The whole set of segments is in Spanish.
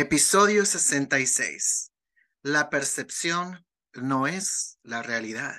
Episodio 66. La percepción no es la realidad.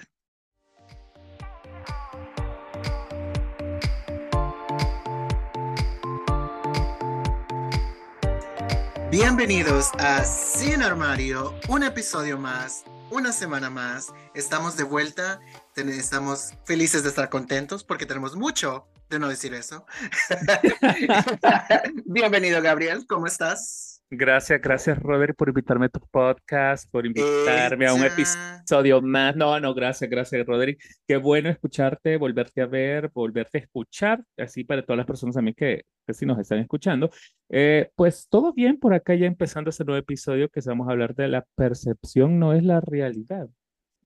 Bienvenidos a Sin Armario, un episodio más, una semana más. Estamos de vuelta, estamos felices de estar contentos porque tenemos mucho de no decir eso. Bienvenido, Gabriel, ¿cómo estás? Gracias, gracias Robert por invitarme a tu podcast, por invitarme a un episodio más. No, no, gracias, gracias Roderick. Qué bueno escucharte, volverte a ver, volverte a escuchar, así para todas las personas a mí que, que sí nos están escuchando. Eh, pues todo bien por acá ya empezando este nuevo episodio que vamos a hablar de la percepción no es la realidad.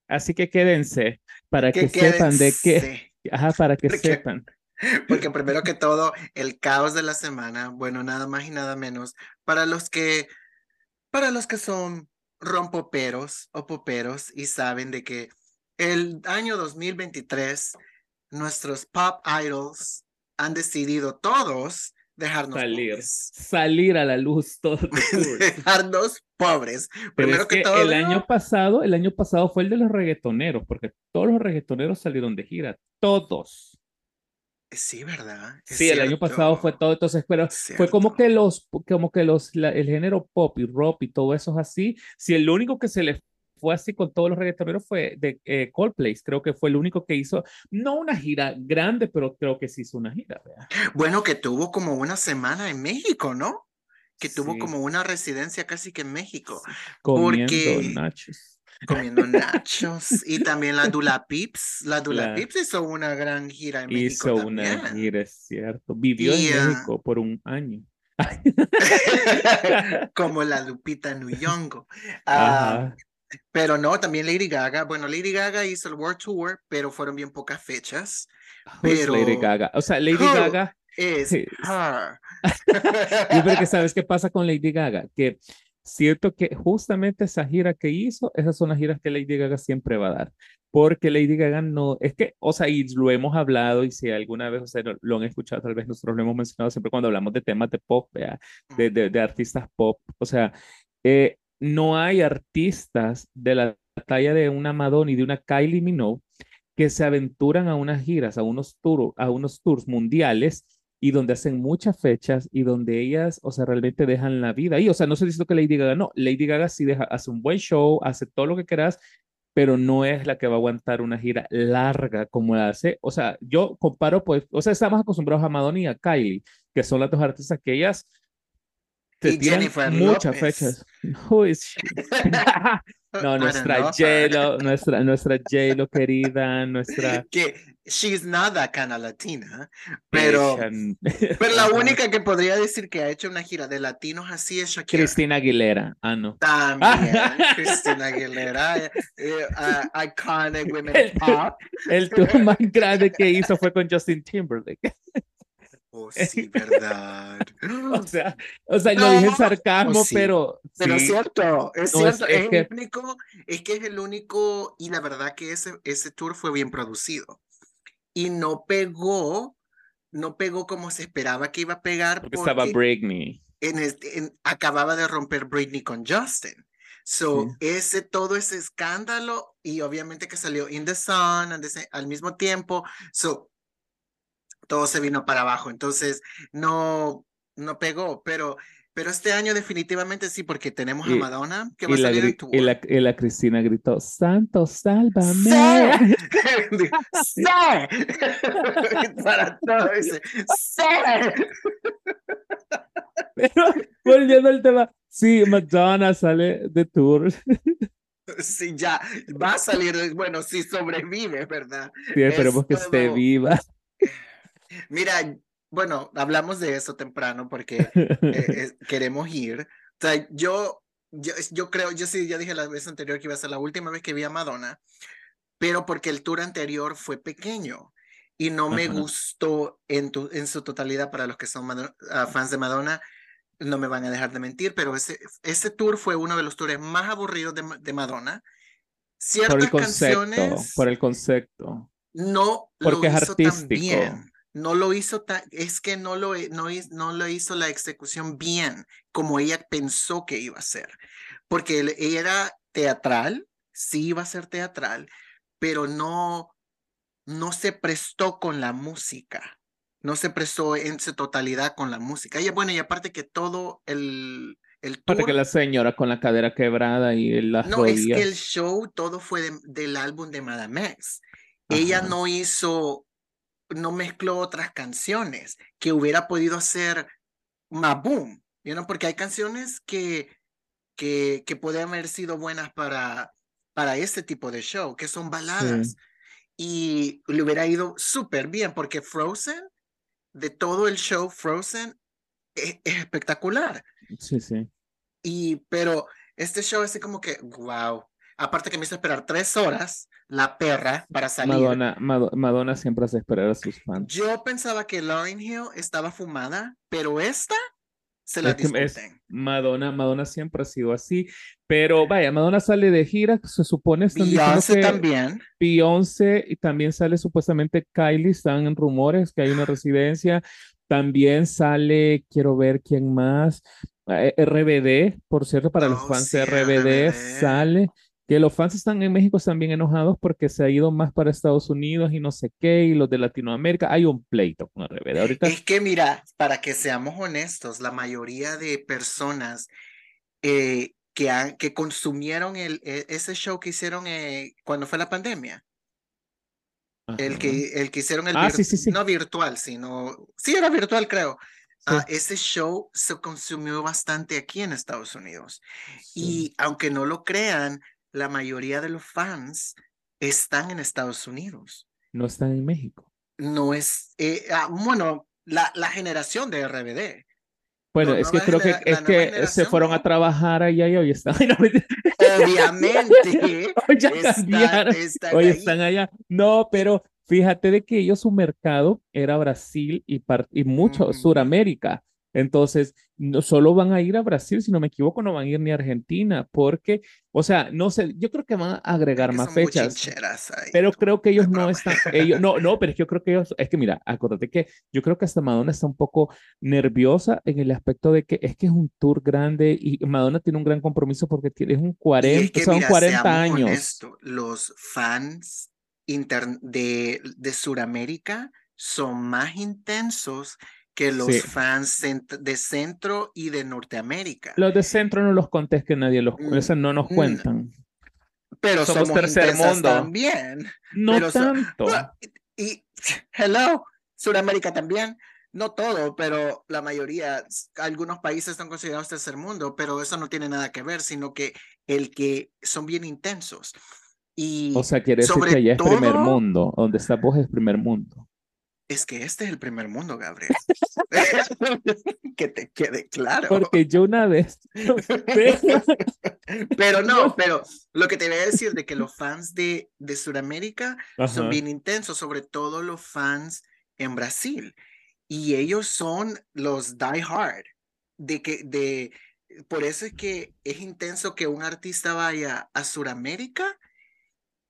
Así que quédense para que, sepan de qué, ajá, para que sepan. Porque primero que todo, el caos de la semana, bueno, nada más y nada menos, para los que, para los que son rompoperos o poperos y saben de que el año 2023, nuestros pop idols han decidido todos dejarnos salir, pobres. salir a la luz todos. dejarnos pobres. Primero que, todo, el año pasado, el año pasado fue el de los reggaetoneros, porque todos los reggaetoneros salieron de gira, todos. Sí, ¿verdad? sí, el año pasado fue todo, entonces, pero fue como que los, como que los, el género pop y rock y todo eso es así. Si el único que se le fue así con todos los reggaetoneros fue de eh, Coldplay, creo que fue el único que hizo, no una gira grande, pero creo que sí hizo una gira. Bueno, que tuvo como una semana en México, ¿no? Que tuvo como una residencia casi que en México. Comiendo porque... nachos comiendo nachos. y también la Dula Pips. La Dula Pips hizo una gran gira en México. Hizo una gira, es cierto. Vivió en ah, México por un año. Como la Lupita Nyong'o. Uh, pero no, también Lady Gaga. Bueno, Lady Gaga hizo el World Tour, pero fueron bien pocas fechas. Pero... Lady Gaga. O sea, Lady Gaga es her. Yo creo que sabes qué pasa con Lady Gaga, que Cierto que justamente esa gira que hizo, esas son las giras que Lady Gaga siempre va a dar, porque Lady Gaga no, es que, o sea, y lo hemos hablado y si alguna vez, o sea, lo, han escuchado, tal vez nosotros lo hemos mencionado siempre cuando hablamos de temas de pop, de, de, de, artistas pop, o sea, eh, no hay artistas de la talla de una Madonna y de una Kylie Minogue que se aventuran a unas giras, a unos, tours, a unos tours mundiales y donde hacen muchas fechas y donde ellas, o sea, realmente dejan la vida. Y, o sea, no se dice que Lady Gaga no, Lady Gaga sí deja, hace un buen show, hace todo lo que quieras, pero no es la que va a aguantar una gira larga como la hace. O sea, yo comparo, pues, o sea, estamos acostumbrados a Madonna y a Kylie, que son las dos artistas que ellas te tienen muchas fechas. no, nuestra J-Lo, nuestra, nuestra J-Lo querida, nuestra... Que she's not that kind of latina, pero, pero la única que podría decir que ha hecho una gira de latinos así es Shakira. Cristina Aguilera, ah, no. También, Cristina Aguilera, eh, uh, iconic women el, pop. El tour más grande que hizo fue con Justin Timberlake. Oh, sí, verdad. o sea, o sea, no, dije sarcasmo, oh, pero. Pero es cierto, es cierto. Es, el único, es que es el único, y la verdad que ese, ese tour fue bien producido y no pegó, no pegó como se esperaba que iba a pegar. Porque, estaba Britney. En este, acababa de romper Britney con Justin. So, ese, todo ese escándalo, y obviamente que salió In the Sun al mismo tiempo, so, todo se vino para abajo. Entonces, no, no pegó, pero pero este año definitivamente sí, porque tenemos a Madonna que va a salir en tu y la, y la, Cristina gritó, Santo, sálvame. ¡Sí! Para todo ese. ¡Sí! Pero volviendo al tema, sí, Madonna sale de tour. Sí, ya va a salir, bueno, si sobrevive, ¿verdad? Sí, esperemos que esté viva. Mira, bueno, hablamos de eso temprano porque eh, queremos ir. O sea, yo, yo, yo creo, yo sí, ya dije la vez anterior que iba a ser la última vez que vi a Madonna, pero porque el tour anterior fue pequeño y no me gustó en, tu, en su totalidad para los que son ah, fans de Madonna. No me van a dejar de mentir, pero ese, ese tour fue uno de los tours más aburridos de, de Madonna. Ciertas por el concepto, canciones. Por el concepto. No porque lo es artístico. No lo hizo, es que no lo, no, no lo hizo la ejecución bien como ella pensó que iba a ser, porque ella era teatral, sí iba a ser teatral, pero no, no se prestó con la música, no se prestó en su totalidad con la música. Y bueno, y aparte que todo el, el tour, que la señora con la cadera quebrada y las No, es que el show todo fue del álbum de Madame X. Ella no hizo, no mezcló otras canciones que hubiera podido hacer boom, ¿no? Porque hay canciones que, que, que pueden haber sido buenas para, para este tipo de show, que son baladas. Y le hubiera ido súper bien, porque Frozen, de todo el show, Frozen es, es, espectacular. Sí, sí. Y, pero este show es así como que, wow. Aparte que me hizo esperar tres horas, la perra, para salir. Madonna, Madonna siempre hace esperar a sus fans. Yo pensaba que Lauryn Hill estaba fumada, pero esta se la discuten. Madonna, Madonna siempre ha sido así, pero vaya, Madonna sale de gira, se supone. Beyoncé también. Beyoncé y también sale supuestamente Kylie, están en rumores que hay una residencia. También sale, quiero ver quién más. Eh, RBD, por cierto, para los oh, fans de RBD, sale que los fans están en México también enojados porque se ha ido más para Estados Unidos y no sé qué, y los de Latinoamérica, hay un pleito con RBD. Ahorita... Es que mira, para que seamos honestos, la mayoría de personas eh, que, han, que consumieron el, e, ese show que hicieron eh, cuando fue la pandemia, el que, el que hicieron el ah, no virtual, sino, sí era virtual creo. Ah, ese show se consumió bastante aquí en Estados Unidos. Y aunque no lo crean, la mayoría de los fans están en Estados Unidos. No están en México. No es, eh, ah, bueno, la, la generación de RBD. Bueno, es que creo que, es que se fueron a trabajar allá y hoy están. Obviamente. hoy ya cambiaron. hoy están allá. No, pero fíjate de que ellos su mercado era Brasil y, y mucho Suramérica. Entonces, no solo van a ir a Brasil, si no me equivoco, no van a ir ni a Argentina, porque, o sea, no sé, yo creo que van a agregar más fechas. Pero creo que ellos no están, ellos, no, no, pero es que yo creo que ellos, es que mira, acuérdate que yo creo que hasta Madonna está un poco nerviosa en el aspecto de que es que es un tour grande y Madonna tiene un gran compromiso porque tiene un 40, son 40 años. los fans de, de Sudamérica son más intensos que los fans de Centro y de Norteamérica. Los de Centro no los contés que nadie los mm, no nos cuentan. Pero somos, tercer mundo también. No tanto. y hello, Sudamérica también. No todo, pero la mayoría, algunos países están considerados tercer mundo, pero eso no tiene nada que ver, sino que el que son bien intensos. Y o sea, quiere decir que allá es primer mundo, donde está vos es primer mundo. Es que este es el primer mundo, Gabriel. que te quede claro. Porque yo una vez. pero no, pero lo que te voy a decir de que los fans de, de Sudamérica son bien intensos, sobre todo los fans en Brasil. Y ellos son los die hard. De que, de, por eso es que es intenso que un artista vaya a Sudamérica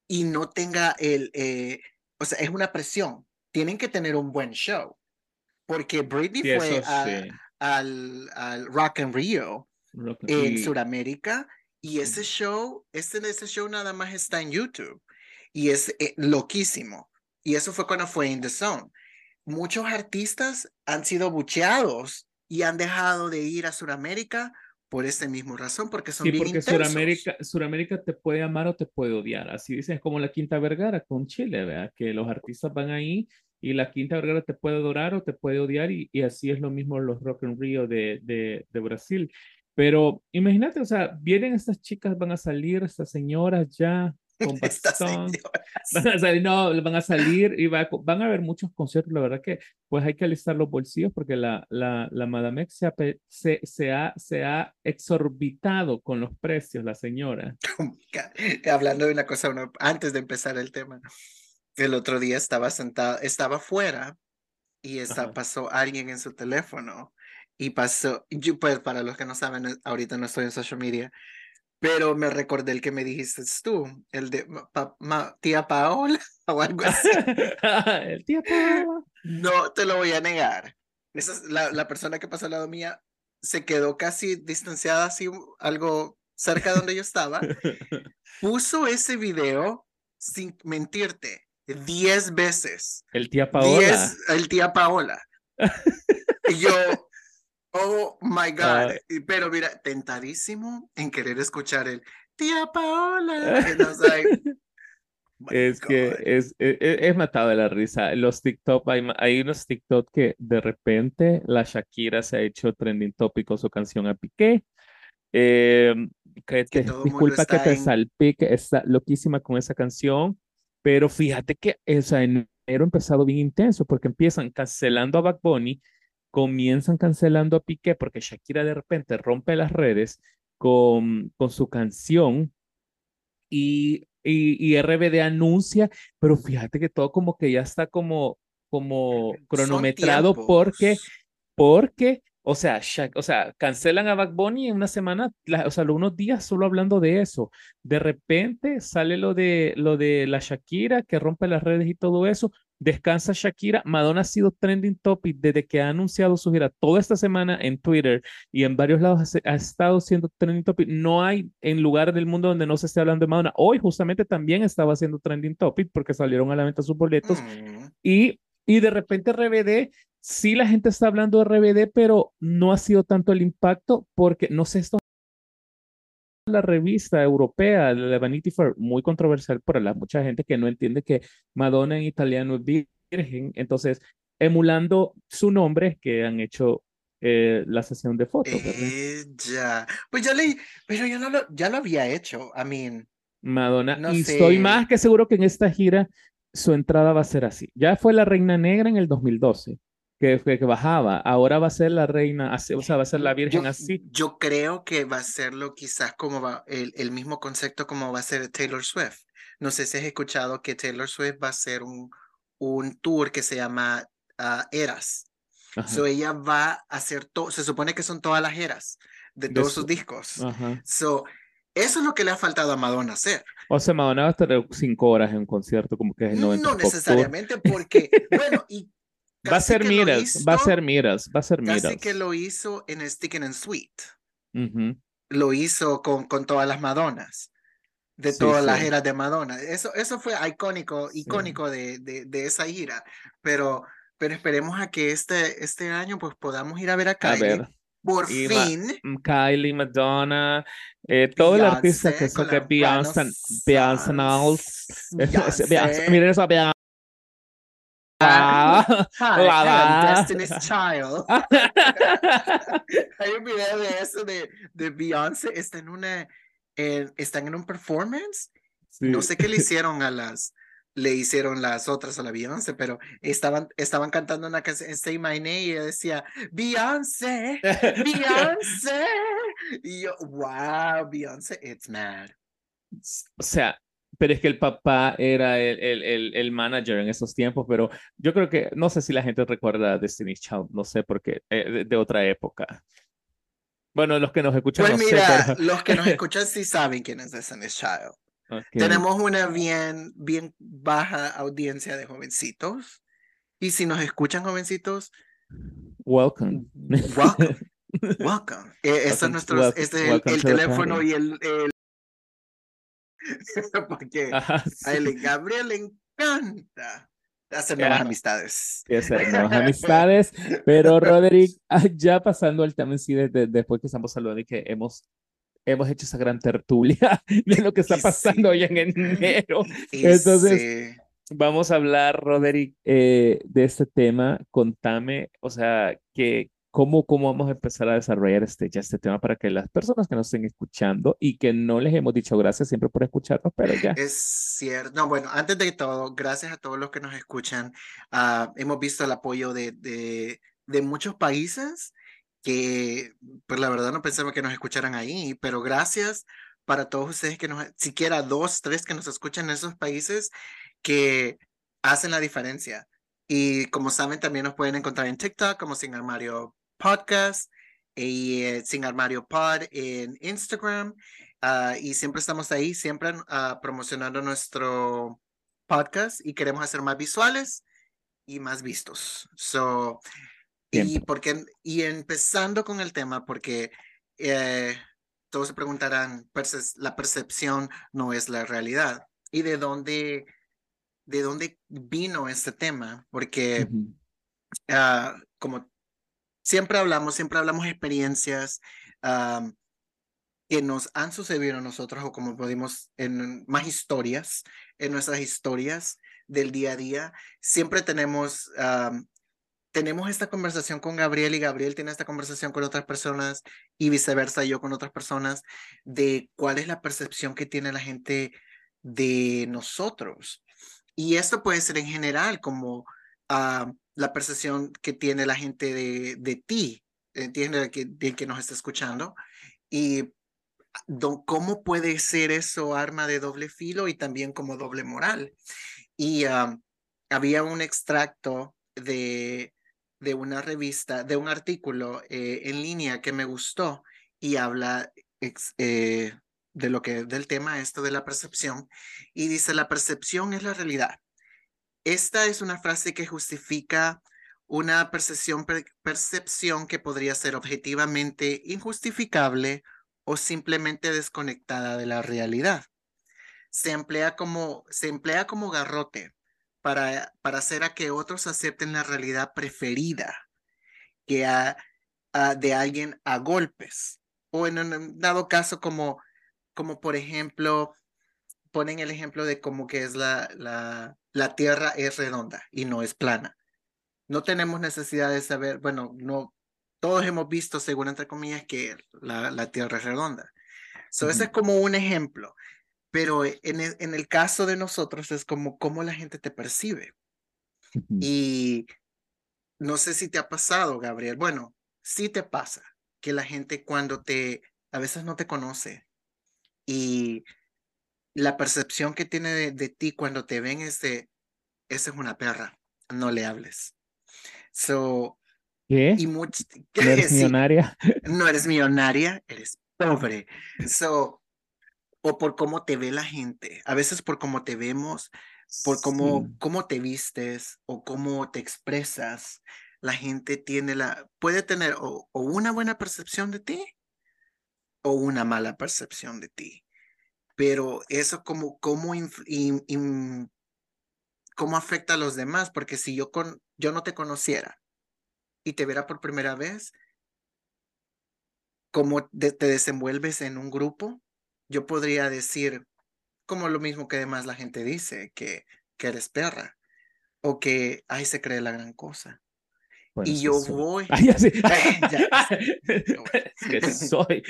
y no tenga el, eh, o sea, es una presión tienen que tener un buen show. Porque Britney fue al, al, Rock and Rio en Sudamérica y ese show, este, ese show nada más está en YouTube y es eh, loquísimo. Y eso fue cuando fue In the Zone. Muchos artistas han sido bucheados y han dejado de ir a Sudamérica por esa misma razón, porque son sí, bien porque Suramérica, Suramérica te puede amar o te puede odiar. Así dicen, es como la Quinta Vergara con Chile, ¿verdad? Que los artistas van ahí y la Quinta Vergara te puede adorar o te puede odiar y, y así es lo mismo los Rock and Rio de, de, de, Brasil. Pero imagínate, o sea, vienen estas chicas, van a salir, estas señoras ya con bastón, van a salir, no, van a salir y va, van a haber muchos conciertos, la verdad que pues hay que alistar los bolsillos porque la, la, la Madame X se ha, se, se, ha, se ha exorbitado con los precios, la señora. Hablando de una cosa, antes de empezar el tema, el otro día estaba sentado, estaba fuera y está, pasó alguien en su teléfono y pasó, yo, pues para los que no saben, ahorita no estoy en social media, pero me recordé el que me dijiste tú, el de tía Paola o algo así. el tía Paola. No te lo voy a negar. Esa es la, la persona que pasó al lado mía se quedó casi distanciada, así algo cerca de donde yo estaba. Puso ese video sin mentirte, diez veces. El tía Paola. el tía Paola. y yo, oh my God. Pero mira, tentadísimo en querer escuchar el tía Paola. es que es, es, es, matado de la risa. Los TikTok, hay, hay, unos TikTok que de repente la Shakira se ha hecho trending topic con su canción a Piqué. Eh, que te, disculpa que te salpique, está loquísima con esa canción, pero fíjate que esa enero empezado bien intenso porque empiezan cancelando a Bad Bunny, comienzan cancelando a Piqué porque Shakira de repente rompe las redes con, con su canción y, y, y RBD anuncia, pero fíjate que todo como que ya está como, como cronometrado porque, porque o sea, o sea, cancelan a Bad Bunny en una semana, o sea, unos días solo hablando de eso. De repente sale lo de, lo de la Shakira que rompe las redes y todo eso. Descansa Shakira. Madonna ha sido trending topic desde que ha anunciado su gira toda esta semana en Twitter y en varios lados ha, estado siendo trending topic. No hay en lugar del mundo donde no se esté hablando de Madonna. Hoy justamente también estaba haciendo trending topic porque salieron a la venta sus boletos mm. y, y de repente RBD sí la gente está hablando de RBD, pero no ha sido tanto el impacto porque, no sé, esto la revista europea, la Vanity Fair, muy controversial para la mucha gente que no entiende que Madonna en italiano es virgen, entonces emulando su nombre que han hecho eh, la sesión de fotos. ya, pues ya leí, pero yo no lo, ya lo había hecho, I mean. Madonna, y estoy más que seguro que en esta gira su entrada va a ser así. Ya fue la Reina Negra en el 2012 que, que, bajaba. Ahora va a ser la reina, así, o sea, va a ser la Virgen así. Yo creo que va a serlo quizás como va, el, el, mismo concepto como va a ser Taylor Swift. No sé si has escuchado que Taylor Swift va a hacer un, un tour que se llama uh, Eras. So ella va a hacer todo, se supone que son todas las eras de todos sus discos. So, eso es lo que le ha faltado a Madonna hacer. O sea, Madonna va a estar cinco horas en un concierto, como que es el 90 No necesariamente, porque, bueno, y va a ser miras, va a ser miras, va a ser miras. Casi que lo hizo en Sticking and Sweet. Lo hizo con, con todas las Madonas, de todas las eras de Madonna. Eso, eso fue icónico, icónico de, de, de, esa gira. Pero, pero esperemos a que este, este año pues podamos ir a ver a Kylie. Por fin. Kylie, Madonna, eh, todo el artista que que Beyoncé, Beyoncé, Beyoncé. Ah, Hi, Destiny's Child. Hay un video de eso de, de Beyoncé, está en una, están en un performance. No sé qué le hicieron a las, le hicieron las otras a la Beyoncé, pero estaban, estaban cantando una canción, Say My Name, y ella decía, Beyoncé, Beyoncé. y yo, wow, Beyoncé, it's mad. O sea, pero es que el papá era el, el, el, manager en esos tiempos, pero yo creo que, no sé si la gente recuerda a Destiny's Child, no sé por qué, eh, de, otra época. Bueno, los que nos escuchan pues mira, los que nos escuchan sí saben quién es Destiny's Child. Tenemos una bien, bien baja audiencia de jovencitos. Y si nos escuchan jovencitos, welcome. Welcome. welcome. Eh, es nuestro, este el, el teléfono y el, el Porque a él, Gabriel le encanta hacer nuevas amistades. hacer nuevas amistades. Pero, Roderick, ah, ya pasando al tema en sí, después que estamos hablando y que hemos, hemos hecho esa gran tertulia de lo que está pasando hoy en enero. Entonces, vamos a hablar, Roderick, eh, de este tema. Contame, o sea, que, ¿Cómo, ¿Cómo vamos a empezar a desarrollar este, ya este tema para que las personas que nos estén escuchando y que no les hemos dicho gracias siempre por escucharnos, pero ya. Es cierto. No, bueno, antes de todo, gracias a todos los que nos escuchan. Uh, hemos visto el apoyo de, de, de, muchos países que, pues la verdad no pensaba que nos escucharan ahí, pero gracias para todos ustedes que nos, siquiera dos, tres que nos escuchan en esos países que hacen la diferencia. Y como saben, también nos pueden encontrar en TikTok como Sin Armario podcast y eh, Sin Armario Pod en Instagram. ah, y siempre estamos ahí, siempre uh, promocionando nuestro podcast y queremos hacer más visuales y más vistos. So, y, porque, y empezando con el tema, porque eh, todos se preguntarán, la percepción no es la realidad. ¿Y de dónde, de dónde vino este tema? Porque uh como siempre hablamos, siempre hablamos experiencias que nos han sucedido a nosotros o como podemos en más historias, en nuestras historias del día a día. Siempre tenemos, tenemos esta conversación con Gabriel y Gabriel tiene esta conversación con otras personas y viceversa yo con otras personas de cuál es la percepción que tiene la gente de nosotros. Y esto puede ser en general como la percepción que tiene la gente de, de ti, entiende que, de que nos está escuchando. Y cómo puede ser eso arma de doble filo y también como doble moral. Y había un extracto de, de una revista, de un artículo eh, en línea que me gustó y habla eh, de lo que del tema esto de la percepción y dice la percepción es la realidad esta es una frase que justifica una percepción, percepción que podría ser objetivamente injustificable o simplemente desconectada de la realidad. Se emplea como, se emplea como garrote para, para hacer a que otros acepten la realidad preferida que de alguien a golpes. O en un dado caso como, como por ejemplo, ponen el ejemplo de cómo que es la, la Tierra es redonda y no es plana. No tenemos necesidad de saber, bueno, no, todos hemos visto, según entre comillas, que la, la Tierra es redonda. So, Ese es como un ejemplo, pero en el, en el caso de nosotros es como cómo la gente te percibe. Y no sé si te ha pasado, Gabriel. Bueno, sí te pasa que la gente cuando te, a veces no te conoce y la percepción que tiene de, ti cuando te ven es de, esa es una perra, no le hables. So, ¿Qué? Y ¿No eres millonaria? no eres millonaria, eres pobre. So, o por cómo te ve la gente, a veces por cómo te vemos, por cómo, cómo te vistes o cómo te expresas, la gente tiene la, puede tener o una buena percepción de ti o una mala percepción de ti pero eso como, cómo, cómo afecta a los demás, porque si yo, con, yo no te conociera y te viera por primera vez, cómo te desenvuelves en un grupo, yo podría decir, como lo mismo que además la gente dice, que, que eres perra o que, ay, se cree la gran cosa y yo voy. Ay, así. que soy.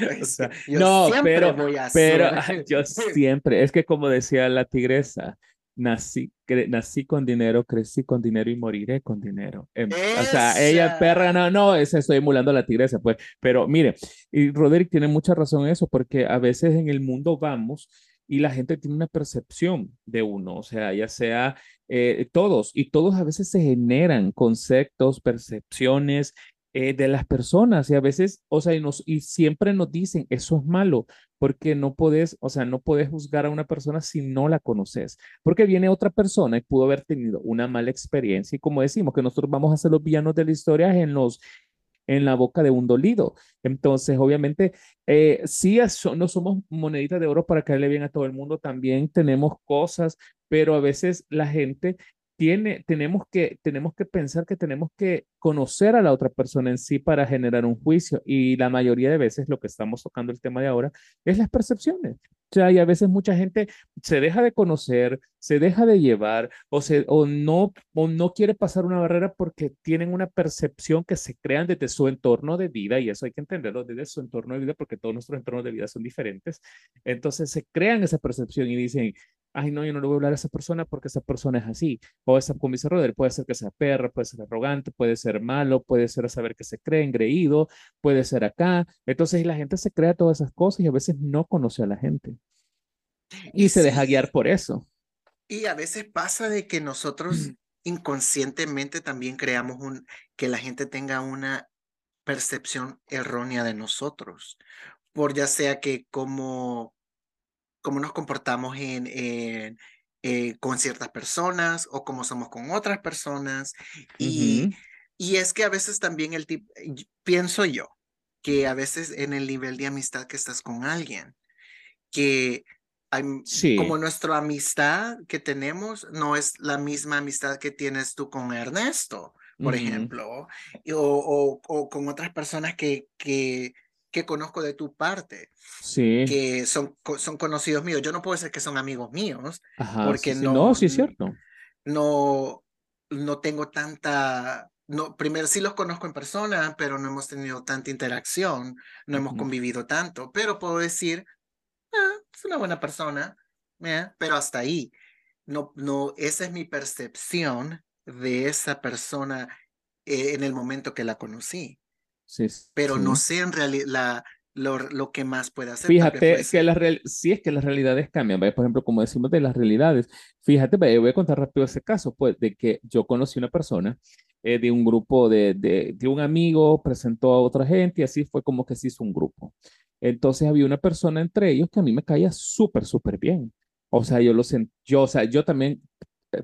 no, pero, pero yo siempre, es que como decía la tigresa, nací, nací con dinero, crecí con dinero y moriré con dinero. Em, o sea, ella perra, no, no, esa estoy emulando a la tigresa, pues. Pero mire, y Roderick tiene mucha razón en eso, porque a veces en el mundo vamos y la gente tiene una percepción de uno, o sea, ya sea eh, todos, y todos a veces se generan conceptos, percepciones eh, de las personas y a veces, o sea, y, nos, y siempre nos dicen, eso es malo, porque no puedes, o sea, no puedes juzgar a una persona si no la conoces, porque viene otra persona y pudo haber tenido una mala experiencia y como decimos que nosotros vamos a ser los villanos de la historia en los en la boca de un dolido. Entonces, obviamente, eh, sí no somos moneditas de oro para caerle bien a todo el mundo, también tenemos cosas, pero a veces la gente tiene, tenemos que, tenemos que pensar que tenemos que conocer a la otra persona en sí para generar un juicio. Y la mayoría de veces lo que estamos tocando el tema de ahora es las percepciones. O sea, y a veces mucha gente se deja de conocer, se deja de llevar o, se, o, no, o no quiere pasar una barrera porque tienen una percepción que se crean desde su entorno de vida y eso hay que entenderlo desde su entorno de vida porque todos nuestros entornos de vida son diferentes. Entonces se crean esa percepción y dicen, ay, no, yo no le voy a hablar a esa persona porque esa persona es así. O esa, como dice Roder, puede ser que sea perra, puede ser arrogante, puede ser malo, puede ser a saber que se cree engreído, puede ser acá. Entonces la gente se crea todas esas cosas y a veces no conoce a la gente. Y, se deja guiar por eso. Y a veces pasa de que nosotros inconscientemente también creamos un, que la gente tenga una percepción errónea de nosotros, por ya sea que como cómo nos comportamos en, en eh, con ciertas personas o cómo somos con otras personas. Y, y es que a veces también el tipo, pienso yo, que a veces en el nivel de amistad que estás con alguien, que hay, como nuestra amistad que tenemos no es la misma amistad que tienes tú con Ernesto, por ejemplo, o, o, con otras personas que, que que conozco de tu parte, sí. que son, son conocidos míos. Yo no puedo decir que son amigos míos, porque no, no, sí es cierto. No, no tengo tanta, no, primero sí los conozco en persona, pero no hemos tenido tanta interacción, no hemos convivido tanto, pero puedo decir, ah, es una buena persona, ¿eh? pero hasta ahí. No, no, esa es mi percepción de esa persona eh, en el momento que la conocí pero no sé en realidad lo, lo, que más puede hacer. Fíjate que la real, sí es que las realidades cambian, por ejemplo, como decimos de las realidades, fíjate, voy a contar rápido ese caso, pues, de que yo conocí una persona eh, de un grupo de, de, de, un amigo, presentó a otra gente y así fue como que se hizo un grupo. Entonces había una persona entre ellos que a mí me caía súper, súper bien. O sea, yo lo sentí, yo, o sea, yo también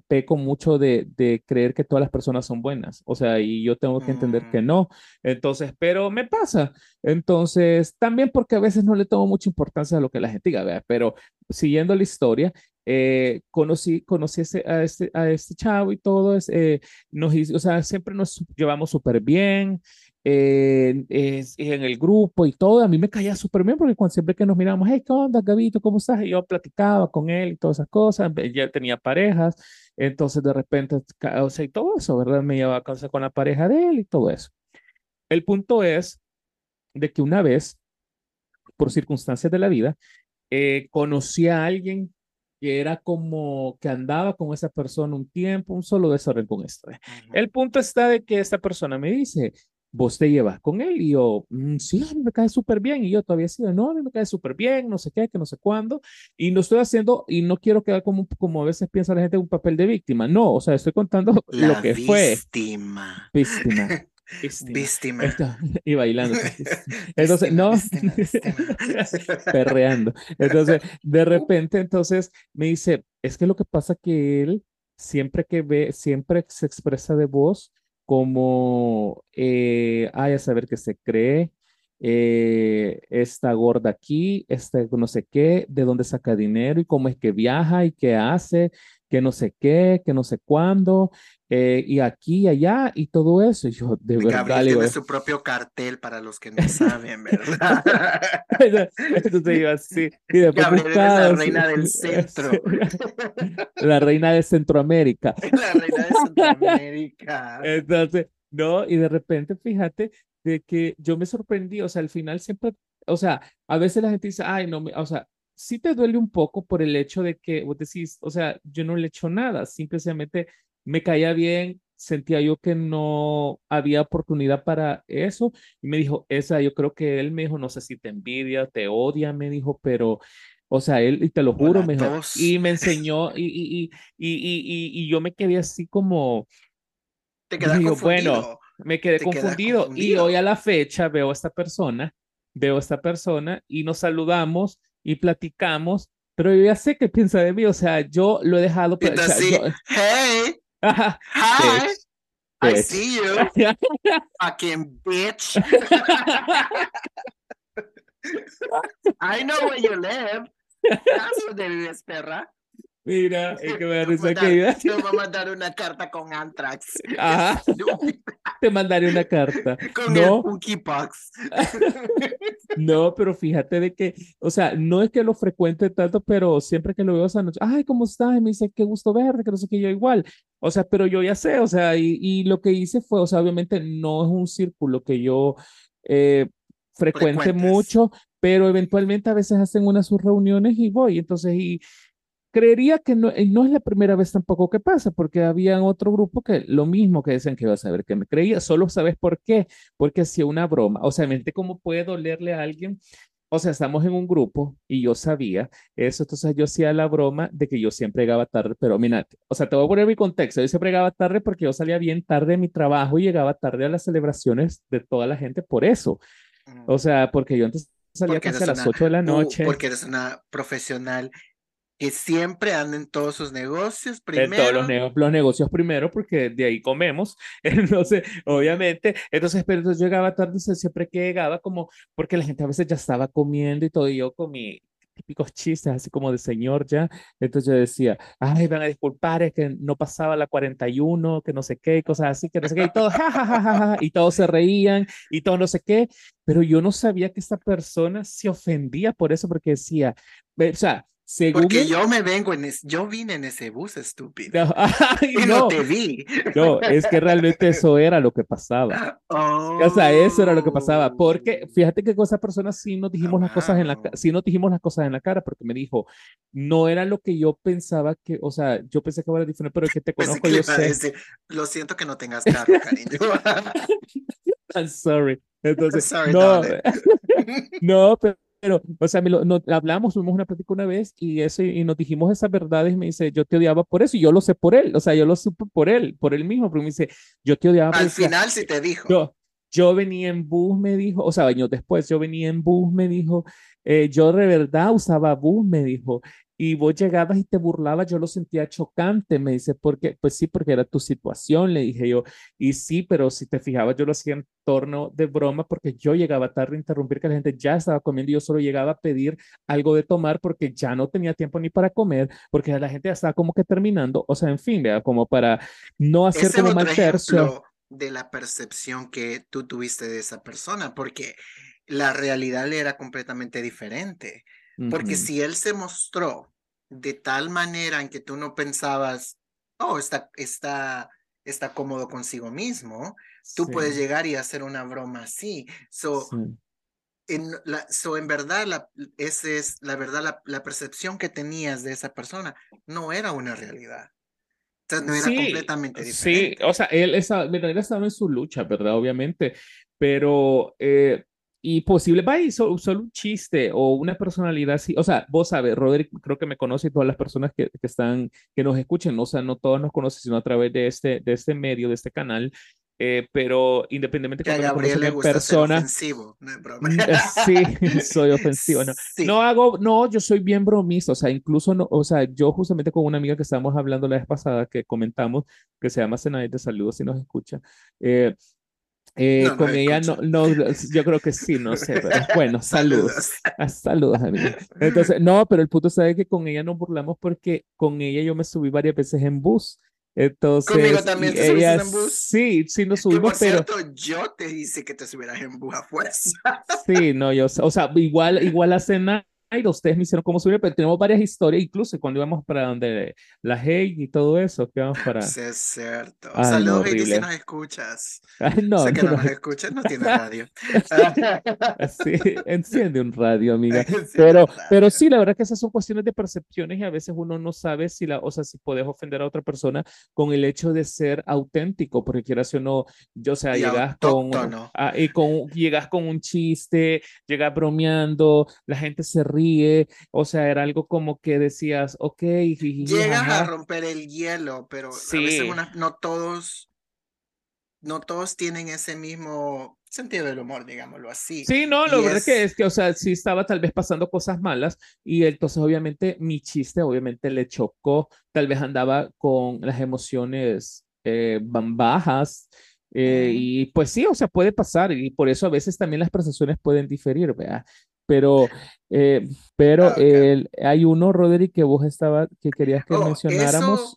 peco mucho de, de, creer que todas las personas son buenas, o sea, y yo tengo que entender que mm. no. Entonces, pero me pasa. Entonces, también porque a veces no le tomo mucha importancia a lo que la gente diga, ¿vea? pero siguiendo la historia, eh, conocí, conocí a, este, a este chavo y todo, es, eh, nos, o sea, siempre nos llevamos súper bien, eh, en el grupo y todo, a mí me caía súper bien porque cuando siempre que nos miramos, hey, ¿qué onda, Gabito? ¿Cómo estás? Y yo platicaba con él y todas esas cosas, ya tenía parejas, entonces de repente, o sea, y todo eso, ¿verdad? Me llevaba a casa con la pareja de él y todo eso. El punto es de que una vez, por circunstancias de la vida, eh, conocí a alguien que era como que andaba con esa persona un tiempo, un solo desorden con esto. El punto está de que esta persona me dice, vos te llevas con él. Y yo, mm, sí, a mí me cae súper bien. Y yo todavía sí, no, a mí me cae súper bien, no sé qué, que no sé cuándo. Y no estoy haciendo, y no quiero quedar como, como a veces piensa la gente, un papel de víctima. No, o sea, estoy contando lo que fue. Víctima. Víctima. Víctima. y bailando. Entonces, no, perreando. Entonces, de repente, entonces me dice, es que lo que pasa que él, siempre que ve, siempre se expresa de voz, como, eh, ay, a saber qué se cree, eh, esta gorda aquí, este no sé qué, de dónde saca dinero y cómo es que viaja y qué hace, que no sé qué, que no sé cuándo, eh, y aquí y allá y todo eso. Y yo, de verdad. Gabriel tiene su propio cartel para los que no saben, ¿verdad? Entonces iba así. Y después Gabriel es la reina del centro. la reina de Centroamérica. La reina de Centroamérica. Entonces, no, y de repente, fíjate, de que yo me sorprendí, o sea, al final siempre, o sea, a veces la gente dice, ay, no, me, o sea, sí te duele un poco por el hecho de que vos decís, o sea, yo no le echo nada, simplemente me caía bien, sentía yo que no había oportunidad para eso y me dijo, esa, yo creo que él me dijo, no sé si te envidia, te odia, me dijo, pero, o sea, él, y te lo juro, me dijo, y me enseñó, y, y, y, y, y, yo me quedé así como, te quedas confundido. Bueno, me quedé confundido, confundido, y hoy a la fecha veo a esta persona, veo a esta persona y nos saludamos y platicamos, pero yo ya sé qué piensa de mí, o sea, yo lo he dejado. Pero, o sea, yo... hey, hi, bitch. I bitch. see you, fucking bitch. I know where you live. That's where vives, perra. Mira, es que me da risa que Te voy a mandar una carta con Antrax. Ajá. Te mandaré una carta. Con no. el Pox. no, pero fíjate de que, o sea, no es que lo frecuente tanto, pero siempre que lo veo esa noche, ay, ¿cómo estás? Y me dice, qué gusto verte, que no sé qué, yo igual. O sea, pero yo ya sé, o sea, y, y lo que hice fue, o sea, obviamente no es un círculo que yo eh, frecuente mucho, pero eventualmente a veces hacen unas sus reuniones y voy. Entonces, y creería que no, no, es la primera vez tampoco que pasa, porque había otro grupo que lo mismo que decían que iba a saber que me creía, solo sabes por qué, porque hacía una broma, o sea, mente cómo puede dolerle a alguien, o sea, estamos en un grupo y yo sabía eso, entonces yo hacía la broma de que yo siempre llegaba tarde, pero mira, o sea, te voy a poner mi contexto, yo siempre llegaba tarde porque yo salía bien tarde de mi trabajo y llegaba tarde a las celebraciones de toda la gente por eso, o sea, porque yo antes salía casi a las 8 de la noche. Porque eres una profesional que siempre anda en todos sus negocios primero. En todos los, los, negocios primero, porque de ahí comemos. Entonces, obviamente, entonces, pero entonces yo llegaba tarde, siempre que llegaba, como, porque la gente a veces ya estaba comiendo y todo, y yo comí típicos chistes, así como de señor ya. Entonces yo decía, ay, van a disculpar, es que no pasaba la 41, que no sé qué, cosas así, que no sé qué, y todos, ja, y todos se reían, y todo no sé qué, pero yo no sabía que esta persona se ofendía por eso, porque decía, o sea, porque yo me vengo en ese, yo vine en ese bus estúpido. y no, te vi. No, es que realmente eso era lo que pasaba. O sea, eso era lo que pasaba. Porque oh. fíjate que con esa persona sí nos dijimos las cosas en la sí nos dijimos las cosas en la cara, porque me dijo, no era lo que yo pensaba que, o sea, yo pensé que era diferente, pero es que te conozco, yo sé. lo siento que no tengas carro, cariño. I'm sorry. Entonces, sorry, no, no, pero pero, o sea, me lo, no, hablamos, tuvimos una plática una vez y, eso, y nos dijimos esas verdades. Me dice, yo te odiaba por eso y yo lo sé por él. O sea, yo lo supe por él, por él mismo. Pero me dice, yo te odiaba. Al final sí te dijo. Yo, yo venía en bus, me dijo, o sea, años después, yo venía en bus, me dijo, eh, yo de verdad usaba bus, me dijo, y vos llegabas y te burlabas, yo lo sentía chocante, me dice, porque, pues sí, porque era tu situación, le dije yo, y sí, pero si te fijabas, yo lo hacía en torno de broma, porque yo llegaba tarde a interrumpir que la gente ya estaba comiendo y yo solo llegaba a pedir algo de tomar porque ya no tenía tiempo ni para comer, porque la gente ya estaba como que terminando, o sea, en fin, ¿verdad? como para no hacer como mal tercio. De la percepción que tú tuviste de esa persona, porque la realidad era completamente diferente. Porque si él se mostró de tal manera en que tú no pensabas, oh, está, está, está cómodo consigo mismo, tú puedes llegar y hacer una broma así. So, en, la, so, en verdad, la, ese es la verdad, la, la, percepción que tenías de esa persona no era una realidad. O sea, no era completamente diferente. Sí, o sea, él, estaba, él estaba en su lucha, ¿verdad? Obviamente, pero eh, y posible, va y solo, un chiste o una personalidad así, o sea, vos sabes, Roderick creo que me conoce y todas las personas que, que, están, que nos escuchen, o sea, no todos nos conocen, sino a través de este, de este medio, de este canal, eh, pero independientemente que a Gabriel le gusta persona, ofensivo, no es broma. Eh, sí, soy ofensivo, no. No hago, no, yo soy bien bromista, o sea, incluso, no, o sea, yo justamente con una amiga que estábamos hablando la vez pasada, que comentamos, que se llama Senay de Saludos si nos escucha, eh, eh, con ella no, no, yo creo que sí, no sé, pero bueno, saludos. saludos, ah, amiga. Entonces, no, pero el punto sabe que con ella nos burlamos porque con ella yo me subí varias veces en bus. Entonces, Conmigo también te ella, en bus. Sí, sí nos subimos, pero. Cierto, yo te hice que te subieras en bus a fuerza. Sí, no, yo, o sea, igual, igual a cena Ay, ustedes me hicieron cómo subir, pero tenemos varias historias, incluso cuando íbamos para donde la Hey y todo eso, que vamos para. Sí, es cierto. Saludos, no, si nos escuchas. Ay, no, sé que no, nos escuchas, no tiene radio. sí, enciende un radio, amiga. pero, pero sí, la verdad que esas son cuestiones de percepciones y a veces uno no sabe si la, o sea, si puedes ofender a otra persona con el hecho de ser auténtico, porque quieras o no, yo, o sea, llegas con, ah, y con, llegas con un chiste, llegas bromeando, la gente se ríe o sea, era algo como que decías, ok. Llegas a romper el hielo, pero a veces no todos, no todos tienen ese mismo sentido del humor, digámoslo así. Sí, no, lo verdad es... que es que, o sea, sí estaba tal vez pasando cosas malas y entonces obviamente mi chiste obviamente le chocó, tal vez andaba con las emociones eh, bajas. Eh, y pues sí, o sea, puede pasar y por eso a veces también las percepciones pueden diferir, ¿vea? Pero, eh, pero ah, hay uno, Roderick, que vos estaba, que querías que oh, mencionáramos.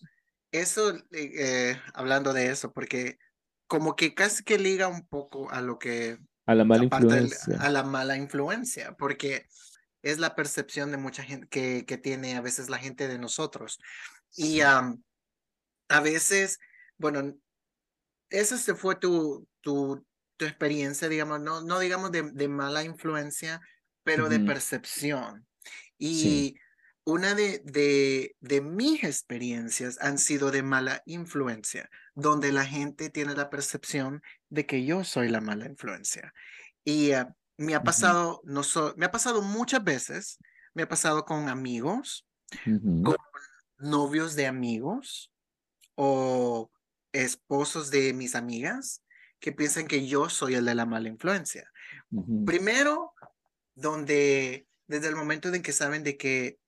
Eso, eso eh, hablando de eso, porque como que casi que liga un poco a lo que... A la mala influencia. a la mala influencia, porque es la percepción de mucha gente que, que tiene a veces la gente de nosotros. Y a veces, bueno, esa se fue tu, tu, tu experiencia, digamos, no, no digamos de, de mala influencia, pero de percepción. Y una de, de, de, mis experiencias han sido de mala influencia, donde la gente tiene la percepción de que yo soy la mala influencia. Y ah, me ha pasado, no me ha pasado muchas veces, me ha pasado con amigos, con novios de amigos o esposos de mis amigas que piensan que yo soy el de la mala influencia. Primero, donde desde el momento en que saben de que,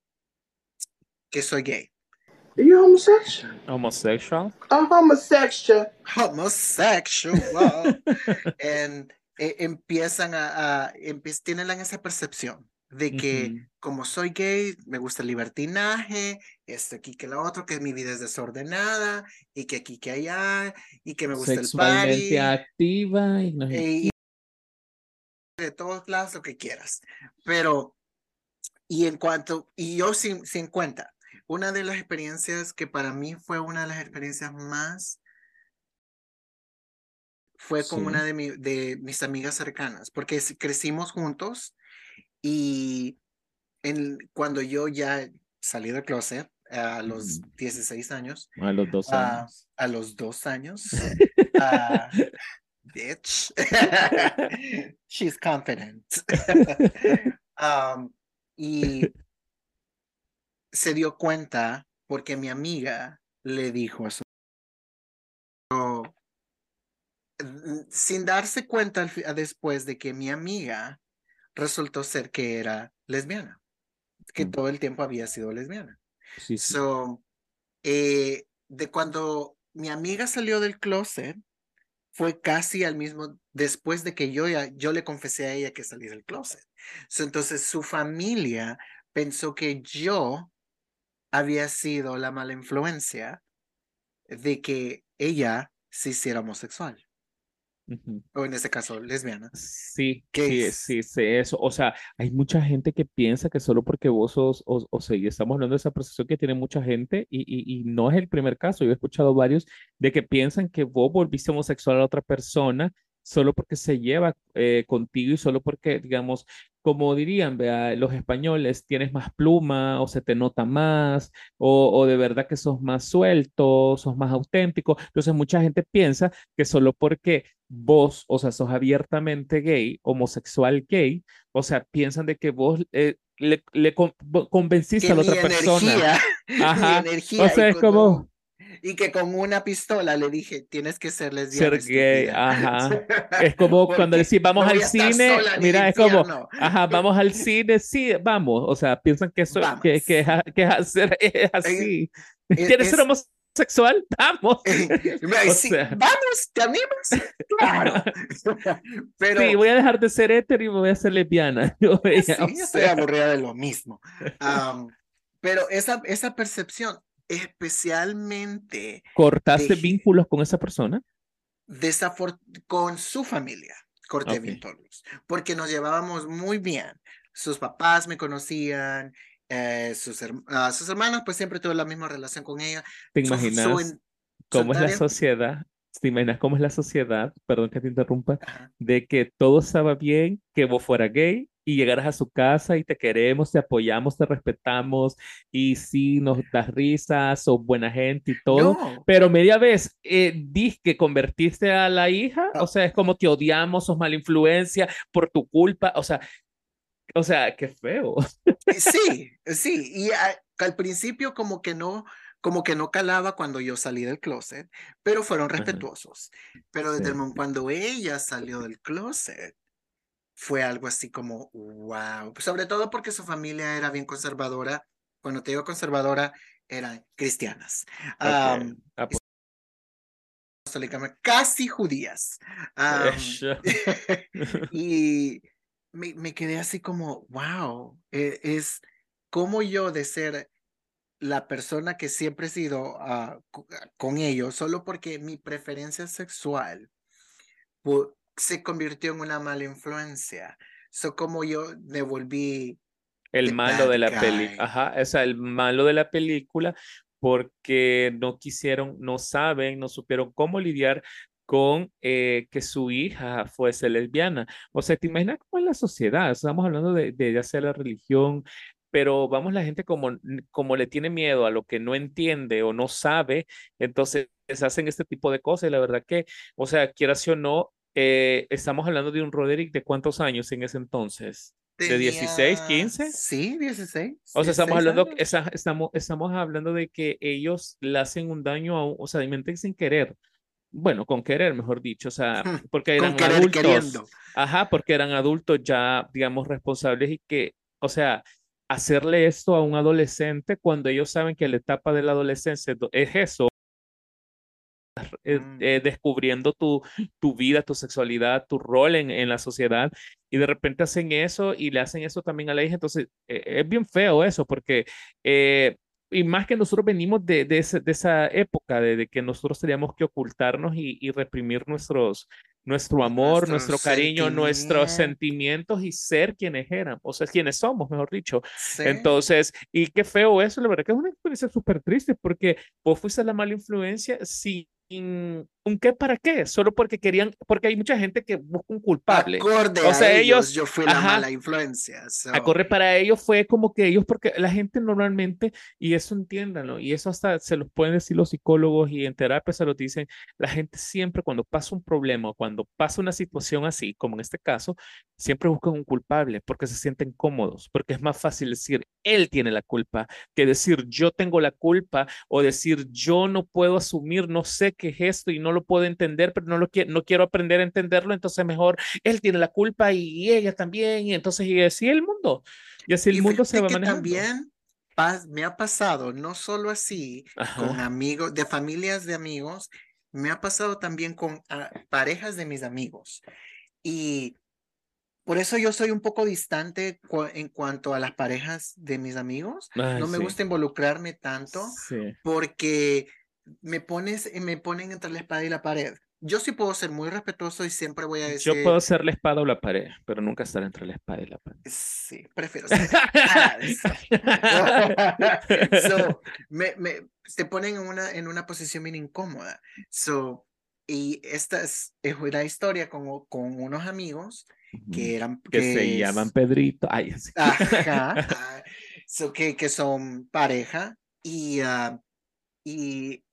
que soy gay. Are you homosexual? Homosexual. I'm homosexual. Homosexual. En- e- empiezan a, a empie- tienen esa percepción de que como soy gay, me gusta el libertinaje, esto aquí que lo otro, que mi vida es desordenada, y que aquí que allá, y que me gusta el party, activa y no eh, y de todos lados lo que quieras. Pero, y en cuanto, y yo sin, sin cuenta, una de las experiencias que para mí fue una de las experiencias más, fue con Sí. una de, mi- de mis amigas cercanas, porque crecimos juntos y en, cuando yo ya salí del closet a los Ujú. 16 años, a los dos años. a los dos años, bitch, she's confident. Um, y se dio cuenta porque mi amiga le dijo a su sin darse cuenta después de que mi amiga resultó ser que era lesbiana, que Mm. todo el tiempo había sido lesbiana. Sí, sí. So, eh, de cuando mi amiga salió del closet, fue casi al mismo, después de que yo, yo le confesé a ella que salí del closet. So, entonces su familia pensó que yo había sido la mala influencia de que ella se hiciera homosexual, Ujú. o en este caso lesbiana. Sí, ¿Qué sí, es? sí, sí, eso. O sea, hay mucha gente que piensa que solo porque vos sos, o, o sea, y estamos hablando de esa percepción que tiene mucha gente, y, y, y no es el primer caso. Yo he escuchado varios de que piensan que vos volviste homosexual a otra persona solo porque se lleva eh, contigo y solo porque, digamos, como dirían, vea, los españoles, tienes más pluma o se te nota más, o, o de verdad que sos más suelto, sos más auténtico. Entonces, mucha gente piensa que solo porque vos, o sea, sos abiertamente gay, homosexual gay, o sea, piensan de que vos eh, le, le con- vo- convenciste Que a la otra persona. energía, Ajá. energía, O sea, es como y que con una pistola le dije, tienes que ser lesbiana. ser gay, estúpida". ajá. Es como cuando decís, vamos no al cine, mira, es como, ajá, vamos al cine, sí, vamos. O sea, piensan que eso, que, que, que hacer- es así. es- ¿Quieres ser es- homosexual? Vamos. O sí, sea. Vamos, ¿te animas? Claro. Pero Sí, voy a dejar de ser hétero y voy a ser lesbiana. Yo, sí, o yo estoy sea, aburrida de lo mismo. Am, pero esa, esa percepción, especialmente ¿cortaste de- vínculos con esa persona? con su familia, corté Ok. vínculos, porque nos llevábamos muy bien. Sus papás me conocían, eh, sus, herm- ah, sus hermanos, pues siempre tuve la misma relación con ella. ¿Te Su- su imaginas en- su cómo es la sociedad? ¿Te imaginas cómo es la sociedad? Perdón que te interrumpa. Ajá. de que todo estaba bien, que vos fueras gay y llegaras a su casa y te queremos, te apoyamos, te respetamos y sí, nos das risas, sos buena gente y todo. No, Pero media vez, eh, dis que convertiste a la hija, Ah. o sea, es como te odiamos, sos mala influencia por tu culpa, o sea, o sea, qué feo. Sí, sí, y a- al principio como que no, como que no calaba cuando yo salí del closet, pero fueron respetuosos. Pero desde Sí. el momento cuando ella salió del closet, fue algo así como, wow, sobre todo porque su familia era bien conservadora. Cuando te digo conservadora, eran cristianas, am, Ok. Ah, pues, casi judías. y me, me quedé así como, wow, e- es como yo de ser la persona que siempre he sido ah, co- con ellos, solo porque mi preferencia sexual se convirtió en una mala influencia. So como yo me volví, el malo de la peli, guy. ajá, o sea, el malo de la película porque no quisieron, no saben, no supieron cómo lidiar con eh, que su hija fuese lesbiana. O sea, ¿te imaginas cómo es la sociedad? Estamos hablando de, de ya sea la religión, pero vamos, la gente como, como le tiene miedo a lo que no entiende o no sabe, entonces hacen este tipo de cosas. Y la verdad que, o sea, quieras o no, eh, estamos hablando de un Roderick de cuántos años en ese entonces. ¿De 16, tenía- 15? Sí, 16. O sea, estamos 16 hablando, esa- estamos, estamos hablando de que ellos le hacen un daño a, un- o sea, mente sin querer, bueno, con querer, mejor dicho, o sea, porque eran querer adultos. queriendo. Ajá, porque eran adultos ya, digamos, responsables y que, o sea, hacerle esto a un adolescente cuando ellos saben que la etapa de la adolescencia es do- es eso, eh, Mm. eh, descubriendo tu, tu vida, tu sexualidad, tu rol en, en la sociedad, y de repente hacen eso y le hacen eso también a la hija, entonces eh, es bien feo eso, porque, eh, y más que nosotros venimos de, de, ese- de esa época, de, de que nosotros teníamos que ocultarnos y, y reprimir nuestros, nuestro amor, nuestro Nuestros cariño, nuestros sentimientos. sentimientos y ser quienes eran, o sea, quienes somos, mejor dicho. Sí. Entonces, y qué feo eso, la verdad que es una experiencia súper triste porque vos fuiste la mala influencia sin un qué para qué, solo porque querían, porque hay mucha gente que busca un culpable. Acorde O sea, a ellos- ellos, yo fui la ajá. mala influencia. so, A correr para ellos fue como que ellos, porque la gente normalmente, y eso entiéndanlo, y eso hasta se los pueden decir los psicólogos y en terapia se los dicen, la gente siempre cuando pasa un problema cuando pasa una situación así, como en este caso, siempre buscan un culpable porque se sienten cómodos, porque es más fácil decir, él tiene la culpa, que decir, yo tengo la culpa o decir, yo no puedo asumir, no sé qué es esto y no lo puedo entender, pero no lo quiero, no quiero aprender a entenderlo, entonces mejor él tiene la culpa y ella también, y entonces y así el mundo. Y así el y mundo se va que manejando. también me ha pasado, no solo así, con Ajá. amigos, de familias de amigos, me ha pasado también con ah, parejas de mis amigos. Y por eso yo soy un poco distante cua- en cuanto a las parejas de mis amigos. Ay, No me sí. gusta involucrarme tanto Sí. porque me pones, me ponen entre la espada y la pared. Yo sí puedo ser muy respetuoso y siempre voy a decir, Yo puedo ser la espada o la pared, pero nunca estar entre la espada y la pared. sí, prefiero ser so, me, me, te ponen en una, en una posición bien incómoda. So, y esta es, es una historia con, con unos amigos que eran que se llaman es- Pedrito. Ay, sí. Ajá. ah, so que, que son pareja y, ah, y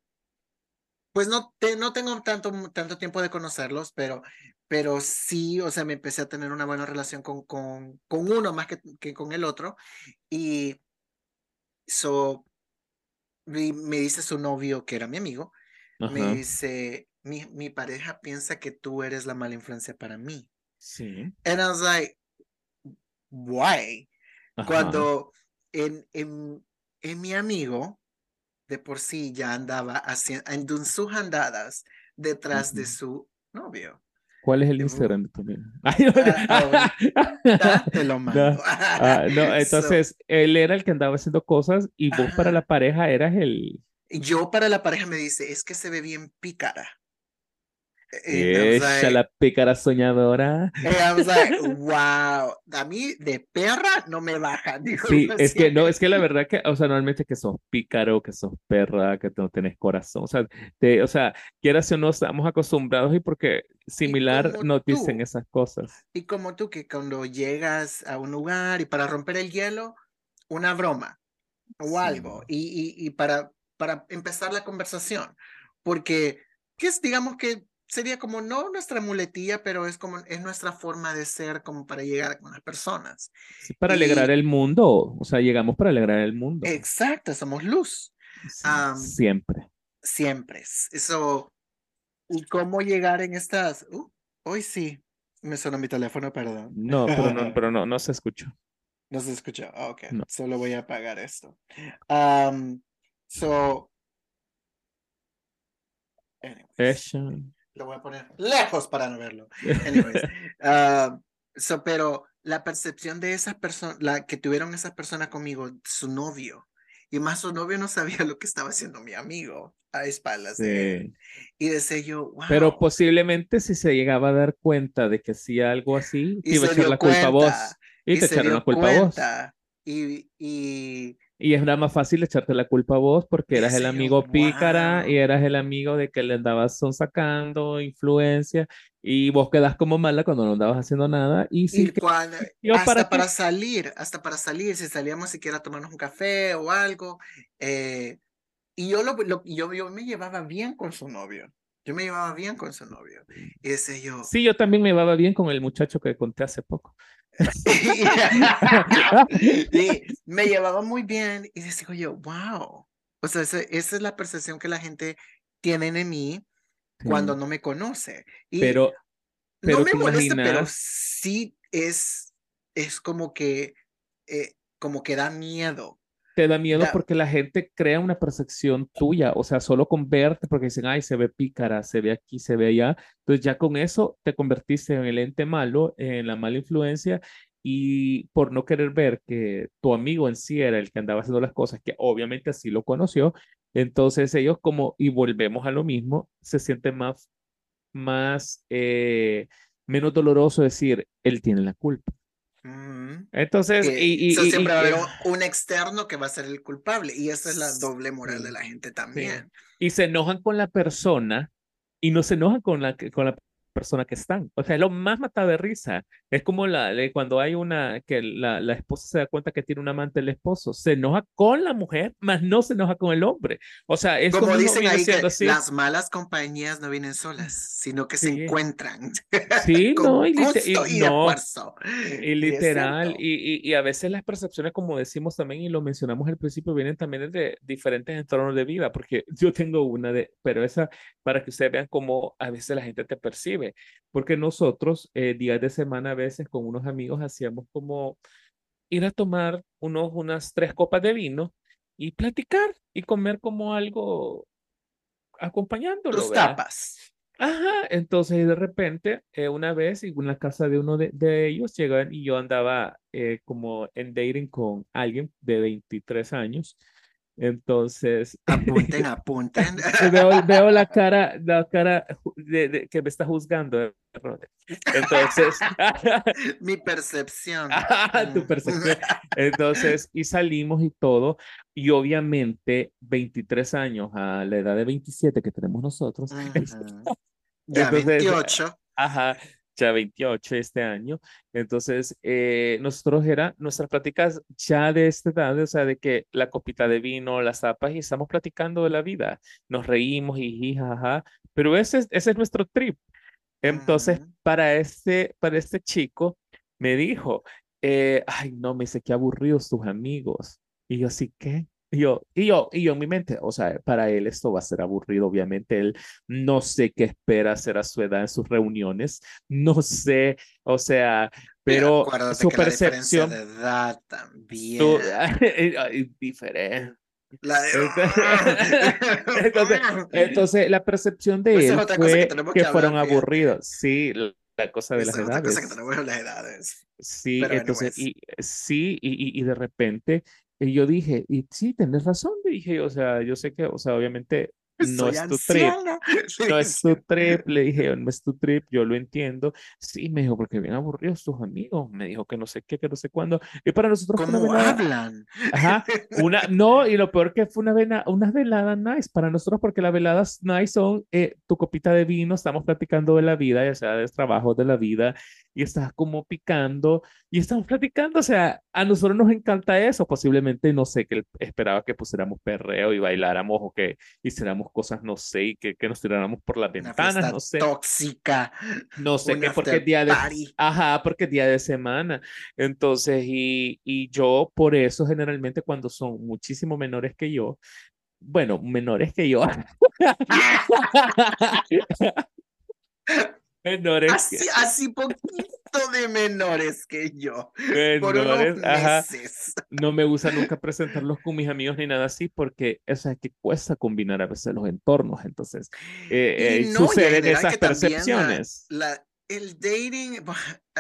pues no, te- no tengo tanto, tanto tiempo de conocerlos, pero, pero sí, o sea, me empecé a tener una buena relación con, con, con uno más que, que con el otro. Y so, me dice su novio, que era mi amigo, me dice, mi, mi pareja piensa que tú eres la mala influencia para mí. Sí. And I was like, why? Ajá. cuando en, en, en mi amigo de por sí ya andaba haciendo en sus andadas detrás de su novio. ¿Cuál es el Instagram de tu amigo? Ay, no. Ah, Te lo mando. Ah, no, So, entonces él era el que andaba haciendo cosas y vos para la pareja eras el. yo para la pareja me dice, es que se ve bien pícara. Ella, like- la pícara soñadora. I was like, wow, a mí de perra no me baja. dijo Sí, uno es que no, es que la verdad que, o sea, normalmente que sos pícaro, que sos perra, que no tenés corazón, o sea, te, o sea, quieras o no, estamos acostumbrados y porque similar como nos dicen esas cosas. Y como tú, que cuando llegas a un lugar y para romper el hielo, una broma o Sí. algo, y, y, y para, para empezar la conversación, porque que es, digamos que sería como no nuestra muletilla, pero es como es nuestra forma de ser como para llegar con las personas. Sí, para alegrar el mundo, o sea, llegamos para alegrar el mundo. Exacto, somos luz, Sí, siempre. siempre. Eso, y cómo llegar en estas, uh, hoy sí, me sonó mi teléfono, perdón. No, pero no, pero no, no se escuchó. No se escuchó. Ah, ok. No. Solo voy a apagar esto. Um, so. anyways. Lo voy a poner lejos para no verlo. Anyways. ah, so, pero la percepción de esas personas, la que tuvieron esas personas conmigo, su novio, y más su novio no sabía lo que estaba haciendo mi amigo a espaldas de él. Sí. Y decía yo, wow. Pero posiblemente si se llegaba a dar cuenta de que hacía algo así, te y iba a echar la culpa a vos. cuenta, Y te echaron la culpa a vos. cuenta, Y, y Y es nada más fácil echarte la culpa a vos porque eras el Ese amigo pícara y eras el amigo de que le andabas sacando influencia y vos quedas como mala cuando no andabas haciendo nada y Y sí cuando, yo hasta para salir, hasta para salir, si salíamos siquiera a tomarnos un café o algo, eh, y yo, lo, lo- yo, yo me llevaba bien con su novio, yo me llevaba bien con su novio, y decía yo, Sí, yo también me llevaba bien con el muchacho que conté hace poco. y me llevaba muy bien, y decía yo, wow, o sea, esa, esa es la percepción que la gente tiene de mí, cuando no me conoce. Y Pero, pero no me molesta, pero sí es, es como que, eh, como que da miedo. Te da miedo Ya. porque la gente crea una percepción tuya, o sea, solo con verte, porque dicen, ay, se ve pícara, se ve aquí, se ve allá. Entonces ya con eso te convertiste en el ente malo, en la mala influencia, y por no querer ver que tu amigo en sí era el que andaba haciendo las cosas, que obviamente así lo conoció, entonces ellos como, y volvemos a lo mismo, se sienten más, más, eh, menos doloroso decir, él tiene la culpa. Entonces, Que- y, y, so, y- siempre va a haber un- un externo que va a ser el culpable y esa es la doble moral de la gente también. y se enojan con la persona y no se enojan con la, con la persona que están. O sea, es lo más mata de risa. Es como la, cuando hay una, que la, la esposa se da cuenta que tiene un amante el esposo. Se enoja con la mujer, más no se enoja con el hombre. O sea, eso Como mismo dicen ahí que así. las malas compañías no vienen solas, sino que Sí. se encuentran Sí, con no, y, gusto y y, no. Y es literal, y, y a veces las percepciones, como decimos también y lo mencionamos al principio, vienen también de diferentes entornos de vida, porque yo tengo una de, pero esa, para que ustedes vean cómo a veces la gente te percibe, porque nosotros eh, días de semana a veces con unos amigos hacíamos como ir a tomar unos, unas tres copas de vino y platicar y comer como algo acompañándolo, ¿verdad? tapas. Ajá, entonces de repente, eh, una vez en la casa de uno de, de ellos llegan y yo andaba eh, como en dating con alguien de 23 años. Entonces, Apunten, apunten. veo, veo la cara, la cara de, de- que me está juzgando. eh. Entonces, Mi percepción. Ah, tu Mm. percepción. Entonces, y salimos y todo, y obviamente 23 años a la edad de 27 que tenemos nosotros, Ujú. Ya Entonces, 28. Ajá, ya 28 este año. Entonces, eh, nosotros era nuestras pláticas ya de esta edad, o sea, de que la copita de vino, las tapas, y estamos platicando de la vida. Nos reímos y jaja, pero ese es, ese es nuestro trip. Entonces, Ujú. para este, para este chico, me dijo, eh, ay, no, me dice, qué aburridos tus amigos. Y yo, sí, ¿qué? Y yo, y yo, y yo en mi mente, o sea, para él esto va a ser aburrido, obviamente, él no sé qué espera hacer a su edad en sus reuniones, no sé, o sea, pero Acuérdate su que la percepción, de edad también. su, diferente. La de- Entonces, entonces, la percepción de Esa es él fue que que hablar, fueron fíjate. aburridos, sí, la la cosa de las es otra cosa que edades. las edades. Sí, Pero entonces, anyways. y, sí, y, y de repente y yo dije, y sí, tenés razón, dije, o sea, yo sé que, o sea, obviamente no Soy es tu trip, no es tu trip, le dije, no es tu trip, yo lo entiendo. Sí, me dijo, porque bien aburridos tus amigos, me dijo que no sé qué, que no sé cuándo. Y para nosotros fue una ¿Cómo velada, hablan? ajá, una, no, y lo peor que fue una, vena, una velada nice para nosotros, porque las veladas nice son eh, tu copita de vino, estamos platicando de la vida, ya sea de trabajo de la vida, y estás como picando, y estamos platicando, o sea, a nosotros nos encanta eso, posiblemente, no sé, que esperaba que pusiéramos perreo y bailáramos, o que hiciéramos cosas, no sé, y que, que nos tiráramos por las ventanas, no sé, tóxica. no sé qué, porque es día de, party. ajá, porque es día de semana. Entonces, y, y yo por eso generalmente cuando son muchísimo menores que yo, bueno, menores que yo, menores que, Así, así poquito de menores que yo. Por menores, unos ajá, meses. no me gusta nunca presentarlos con mis amigos ni nada así porque, o sea, que cuesta combinar a veces los entornos, entonces, eh, eh, no, suceden esas también la- percepciones. la, el dating,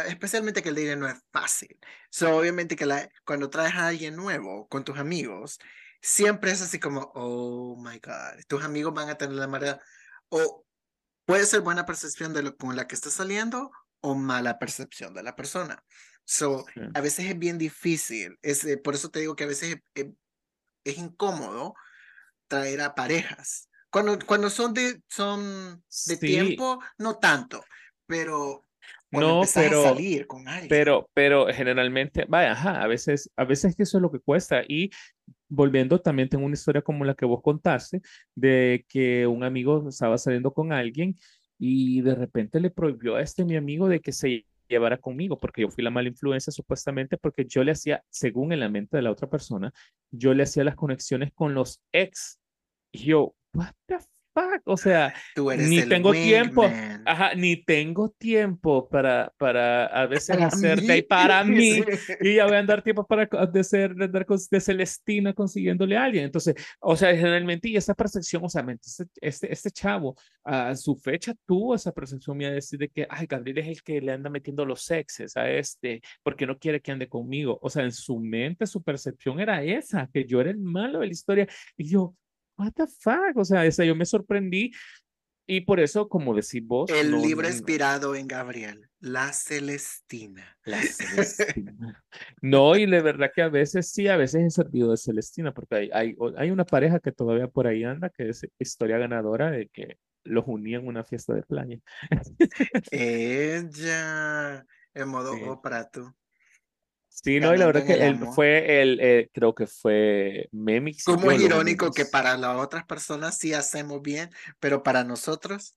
especialmente que el dating no es fácil. So, obviamente que la, cuando traes a alguien nuevo con tus amigos, siempre es así como, oh my God, tus amigos van a tener la manera, o puede ser buena percepción de lo con la que estás saliendo o mala percepción de la persona. So, Sí. a veces es bien difícil, es, eh, por eso te digo que a veces es, es- es incómodo traer a parejas. Cuando, cuando son de, son de Sí. tiempo, no tanto, pero No, pero- a salir con alguien. Pero, pero generalmente, vaya, ajá, a veces, a veces que eso es lo que cuesta. Y volviendo, también tengo una historia como la que vos contaste, de que un amigo estaba saliendo con alguien y de repente le prohibió a este mi amigo de que se llevara conmigo, porque yo fui la mala influencia supuestamente, porque yo le hacía, según en la mente de la otra persona, yo le hacía las conexiones con los ex. Y yo, what the fuck? O sea, Tú eres ni el tengo tiempo, ajá, ni tengo tiempo para, para a veces Para hacer mí. para mí. Y ya voy a andar tiempo para de ser de, andar con- de Celestina consiguiéndole a alguien. Entonces, o sea, generalmente, y esa percepción, o sea, este, este, este chavo, a su fecha tuvo esa percepción mía de decir de que, ay, Gabriel es el que le anda metiendo los sexes a este, porque no quiere que ande conmigo. O sea, en su mente, su percepción era esa, que yo era el malo de la historia. Y yo, what the fuck? O sea, esa, yo me sorprendí. Y por eso, como decís vos, El no- libro no- inspirado en Gabriel, La Celestina. La Celestina. No, y de verdad que a veces sí, a veces he servido de Celestina, porque hay, hay, hay una pareja que todavía por ahí anda, que es historia ganadora de que los unía en una fiesta de playa. Ella, en modo Sí. Oprah, tú. Sí, no, y la verdad que él amor. fue el, eh, creo que fue Memix. Como es irónico que para las otras personas sí hacemos bien, pero para nosotros,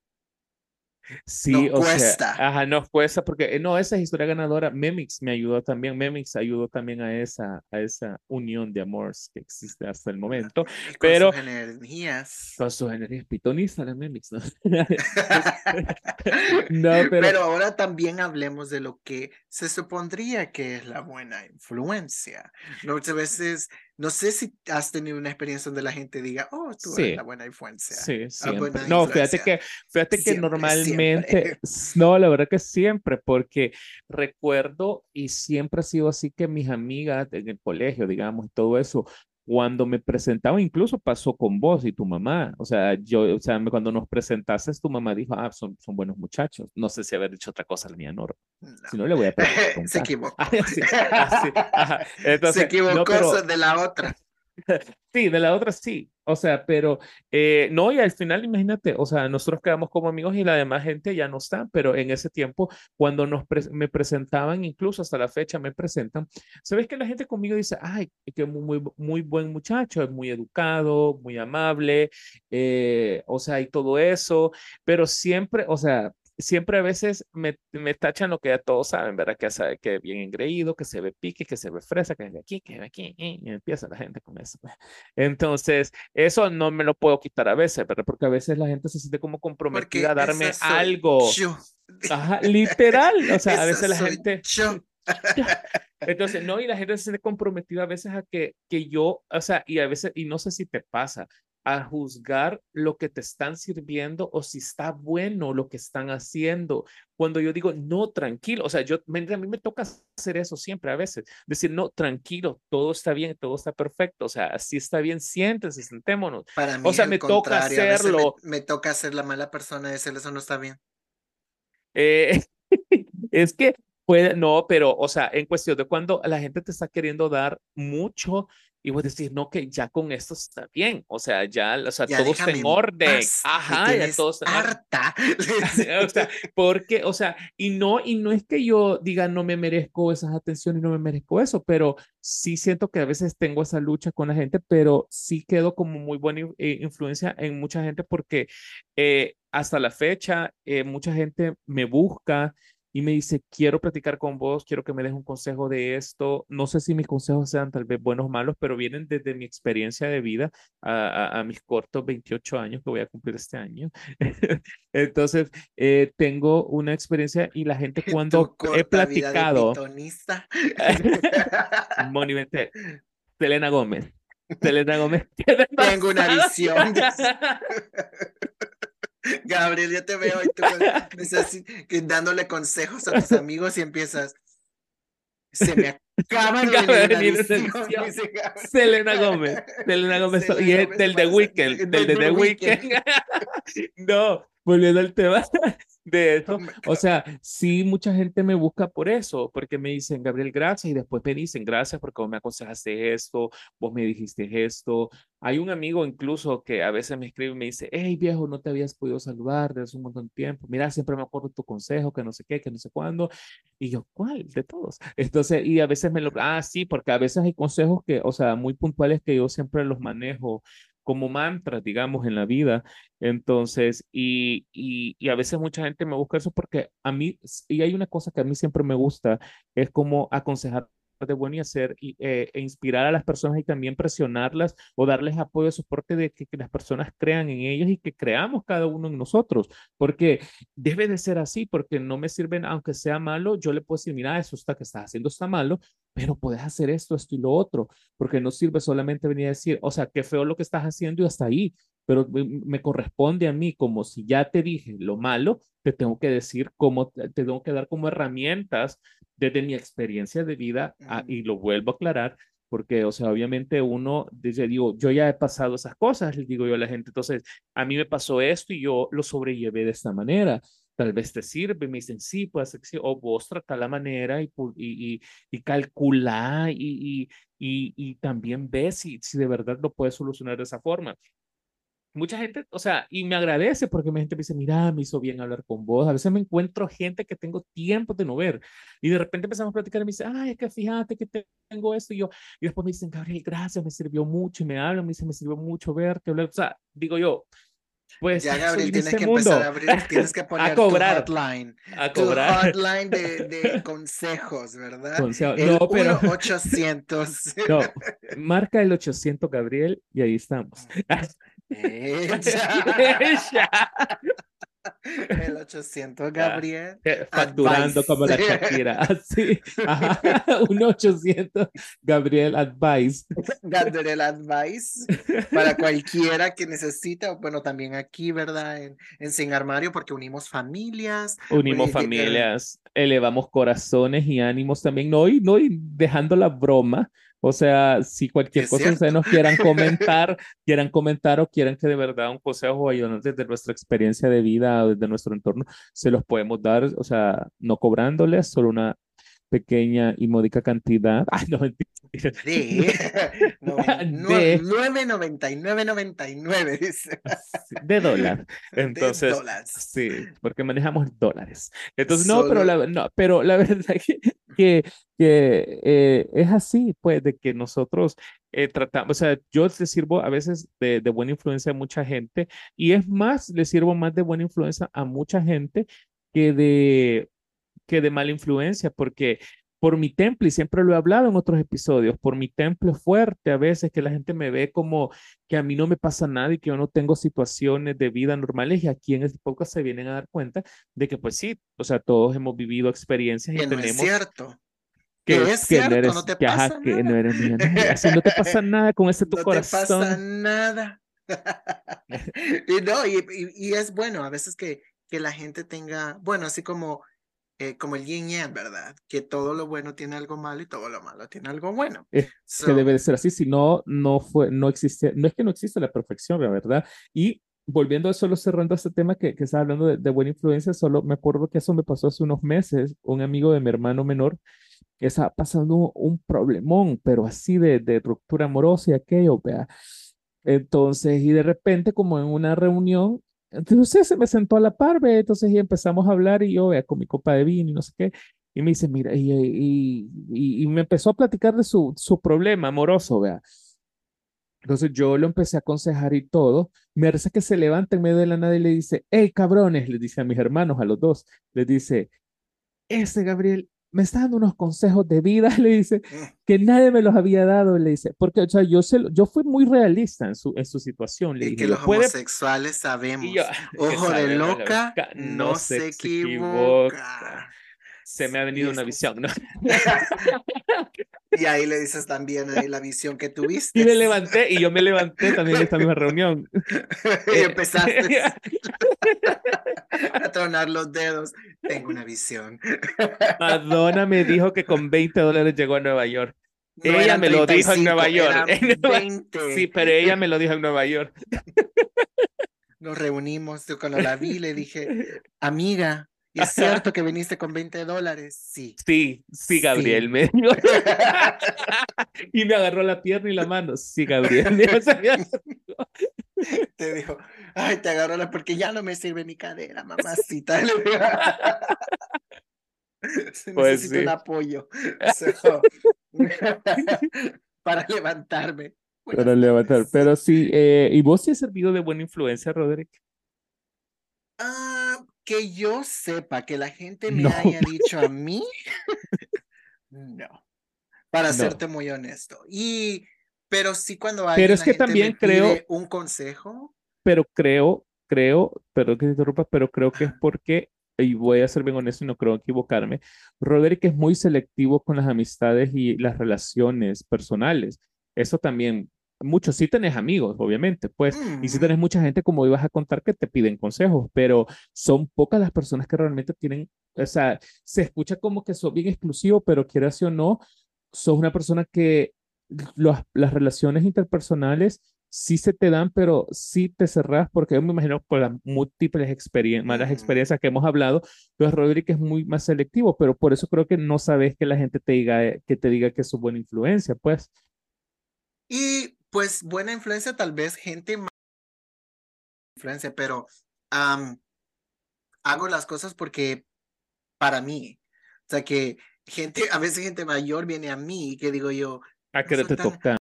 Sí, nos o sea, cuesta. ajá, nos cuesta porque, eh, no, esa es historia ganadora. Memix me ayudó también, Memix ayudó también a esa, a esa unión de amores que existe hasta el momento. con pero- sus energías. Con sus energías pitonistas, la Memix, ¿no? No, pero- pero... ahora también hablemos de lo que se supondría que es la buena influencia. Muchas veces, no sé si has tenido una experiencia donde la gente diga, oh, tú Sí. eres la buena influencia. Sí, buena. No, fíjate que, fíjate que normalmente, siempre. no, la verdad que siempre, porque recuerdo y siempre ha sido así que mis amigas en el colegio, digamos, y todo eso, cuando me presentaban, incluso pasó con vos y tu mamá, o sea, yo, o sea, cuando nos presentaste, tu mamá dijo, ah, son, son buenos muchachos. No sé si haber dicho otra cosa la mía Nora, No. si no le voy a preguntar. Se equivocó. Ah, sí, ah, sí. Entonces, Se equivocó no, pero- de la otra. Sí, de la otra sí. O sea, pero eh, no, y al final, imagínate, o sea, nosotros quedamos como amigos y la demás gente ya no está, pero en ese tiempo, cuando nos me presentaban, incluso hasta la fecha me presentan, sabes que la gente conmigo dice, ay, que muy, muy, muy buen muchacho, es muy educado, muy amable, eh, o sea, y todo eso, pero siempre, o sea, siempre a veces me, me tachan lo que ya todos saben, ¿verdad? Que, sabe, que bien engreído, que se ve pique, que se ve fresa, que es de aquí, que es de aquí, y empieza la gente con eso. pues. Entonces, eso no me lo puedo quitar a veces, ¿verdad? Porque a veces la gente se siente como Porque comprometida a darme algo. Yo. Ajá, literal. O sea, a veces la gente... Yo. Entonces, no, y la gente se siente comprometida a veces a que, que yo, o sea, y a veces, y no sé si te pasa, a juzgar lo que te están sirviendo o si está bueno lo que están haciendo. Cuando yo digo, no, tranquilo, o sea, yo, a mí me toca hacer eso siempre a veces, decir, no, tranquilo, todo está bien, todo está perfecto, o sea, así está bien, siéntense, sentémonos. Para mí O sea, me toca me- hacerlo. Me, toca ser la mala persona decirle eso no está bien. Eh, es que puede, no, pero, o sea, en cuestión de cuando la gente te está queriendo dar mucho y vos decís, no, que ya con esto está bien, o sea, ya, o sea, Ya todo está en en orden, paz, ajá, ya todo está harta. o sea, porque, o sea, y no, y no es que yo diga no me merezco esas atenciones, no me merezco eso, pero sí siento que a veces tengo esa lucha con la gente, pero sí quedo como muy buena eh, influencia en mucha gente porque eh, hasta la fecha eh, mucha gente me busca y me dice, quiero platicar con vos, quiero que me des un consejo de esto. No sé si mis consejos sean tal vez buenos o malos, pero vienen desde mi experiencia de vida a, a- a mis cortos 28 años que voy a cumplir este año. Entonces, eh, tengo una experiencia y la gente cuando he platicado, vente, Selena Gómez, Selena Gómez. Tengo una visión. Gabriel, yo te veo y tú estás dándole consejos a tus amigos y empiezas. Se me acaba de venir una venir una visión", visión. dice Gabriel. Selena Gómez, Selena Gómez, y es Gómez del The. Weeknd, del de Del The The Weeknd. No, volviendo al tema de eso, my o sea, sí, mucha gente me busca por eso, porque me dicen, Gabriel, gracias, y después me dicen, gracias porque vos me aconsejaste esto, vos me dijiste esto. Hay un amigo incluso que a veces me escribe y me dice, hey viejo, no te habías podido saludar desde hace un montón de tiempo, mira, siempre me acuerdo tu consejo, que no sé qué, que no sé cuándo, y yo, ¿cuál? De todos. Entonces, y a veces me lo, ah, sí, porque a veces hay consejos que, o sea, muy puntuales que yo siempre los manejo como mantras, digamos, en la vida. Entonces, y, y, y a veces mucha gente me busca eso porque a mí, y hay una cosa que a mí siempre me gusta, es como aconsejar de bueno y hacer y, eh, e inspirar a las personas y también presionarlas o darles apoyo, soporte de que, que, las personas crean en ellos y que creamos cada uno en nosotros, porque debe de ser así, porque no me sirven, aunque sea malo, yo le puedo decir, mira, eso está que estás haciendo está malo, pero puedes hacer esto, esto y lo otro, porque no sirve solamente venir a decir, o sea, qué feo lo que estás haciendo y hasta ahí, pero me, corresponde a mí, como si ya te dije lo malo, te tengo que decir cómo, te tengo que dar como herramientas desde mi experiencia de vida, y lo vuelvo a aclarar, porque, o sea, obviamente uno, dice, digo, yo ya he pasado esas cosas, les digo yo a la gente, entonces, a mí me pasó esto y yo lo sobrellevé de esta manera tal vez te sirve, me dicen, sí, pues, o vos trata la manera y, y, y, calcula y, y, y, también ves si, si de verdad lo puedes solucionar de esa forma mucha gente, o sea, y me agradece porque mi gente me dice, mira, me hizo bien hablar con vos. A veces me encuentro gente que tengo tiempo de no ver y de repente empezamos a platicar y me dice, ay, es que fíjate que tengo esto y yo, y después me dicen, Gabriel, gracias, me sirvió mucho y me hablan, me dicen, me sirvió mucho verte. O sea, digo yo, pues ya Gabriel tienes este que empezar a abrir, tienes que poner a cobrar, tu hotline, a cobrar. tu hotline de, de consejos, ¿verdad? Consejo. El no, pero 800. No, marca el 800 Gabriel y ahí estamos. Ella. El 800 Gabriel. Facturando como la Shakira. Así. Un 800 Gabriel Advice. Gabriel Advice. Para cualquiera que necesita. Bueno, también aquí, ¿verdad? En, en Sin Armario, porque unimos familias. Unimos familias. Elevamos corazones y ánimos también. No, y, no, y dejando la broma o sea, si cualquier cosa ustedes nos quieran comentar, quieran comentar o quieran que de verdad un consejo ayudando desde nuestra experiencia de vida o desde nuestro entorno, se los podemos dar, o sea, no cobrándoles, solo una pequeña y módica cantidad. Ay, no, mentira. De, 9.99.99 dice. De dólar. Entonces, sí, porque manejamos dólares. Entonces, no, pero la, no, pero la verdad que, que, que eh, es así, pues, de que nosotros eh, tratamos, o sea, yo le sirvo a veces de, de buena influencia a mucha gente y es más, le sirvo más de buena influencia a mucha gente que de que de mala influencia, porque por mi temple, y siempre lo he hablado en otros episodios, por mi temple fuerte a veces que la gente me ve como que a mí no me pasa nada y que yo no tengo situaciones de vida normales y aquí en este podcast se vienen a dar cuenta de que pues sí, o sea, todos hemos vivido experiencias y que tenemos... No es cierto. Que, es cierto, no, eres, no te que, pasa ajá, nada. que no eres mía, no, así no te pasa nada con ese tu no corazón. te pasa nada. y no, y, y, y, es bueno a veces que, que la gente tenga, bueno, así como eh, como el yin yang, ¿verdad? Que todo lo bueno tiene algo malo y todo lo malo tiene algo bueno. Es So, que debe de ser así, si no, no fue, no existe, no es que no existe la perfección, la verdad. Y volviendo a solo cerrando este tema que, que estaba hablando de, de buena influencia, solo me acuerdo que eso me pasó hace unos meses, un amigo de mi hermano menor que estaba pasando un problemón, pero así de, de ruptura amorosa y aquello, vea. Entonces, y de repente, como en una reunión, entonces se me sentó a la par, ¿ve? entonces y empezamos a hablar y yo, vea, con mi copa de vino y no sé qué, y me dice, mira, y, y, y, y me empezó a platicar de su, su problema amoroso, vea. Entonces yo lo empecé a aconsejar y todo. Me parece que se levanta en medio de la nada y le dice, hey, cabrones, le dice a mis hermanos, a los dos, les dice, ese Gabriel me está dando unos consejos de vida, le dice, que nadie me los había dado, le dice, porque, o sea, yo, se, yo fui muy realista en su, en su situación. Le y dije, que los puede- homosexuales sabemos. Yo, Ojo de sabe, loca, loca, no, se equivoca. equivoca. Se me ha venido una visión, ¿no? y ahí le dices también ahí la visión que tuviste. Y me levanté, y yo me levanté también en esta misma reunión. y Eh, empezaste a tronar los dedos. Tengo una visión. Madonna me dijo que con 20 dólares llegó a Nueva York. No Ella me lo dijo en 35, Nueva York. eran En Nueva- 20. Sí, pero ella me lo dijo en Nueva York. Nos reunimos, yo cuando la vi le dije, amiga, ¿y ¿es cierto que viniste con 20 dólares? Sí. Sí, sí, Gabriel, Sí. me dijo. Y me agarró la pierna y la mano. Sí, Gabriel. Te dijo, ay, te agarró la porque ya no me sirve mi cadera, mamacita. Pues Necesito sí. un apoyo So, para levantarme. Buenas Para levantar. Pero sí, eh, ¿y vos sí has servido de buena influencia, Roderick? Ah, que yo sepa que la gente me No. haya dicho a mí, no. para No. serte muy honesto. Y, pero sí cuando hay Pero es que también creo- un consejo. pero creo, creo, perdón que te interrumpa, pero creo que es porque, y voy a ser bien honesto y no creo equivocarme, Roderick es muy selectivo con las amistades y las relaciones personales. Eso también, muchos sí tenés amigos, obviamente, pues, y sí Mm. tenés mucha gente, como ibas a contar, que te piden consejos, pero son pocas las personas que realmente tienen, o sea, se escucha como que sos bien exclusivo, pero quieras o no, sos una persona que los- las relaciones interpersonales sí se te dan, pero sí te cerrás, porque yo me imagino por las múltiples experien- malas Mm. experiencias que hemos hablado, entonces Roderick es muy más selectivo, pero por eso creo que no sabes que la gente te diga, eh, que te diga que es su buena influencia, pues. Y pues buena influencia, tal vez gente más influencia, pero am, hago las cosas porque para mí. O sea que gente, a veces gente mayor viene a mí y que digo yo, A No que soy te toca.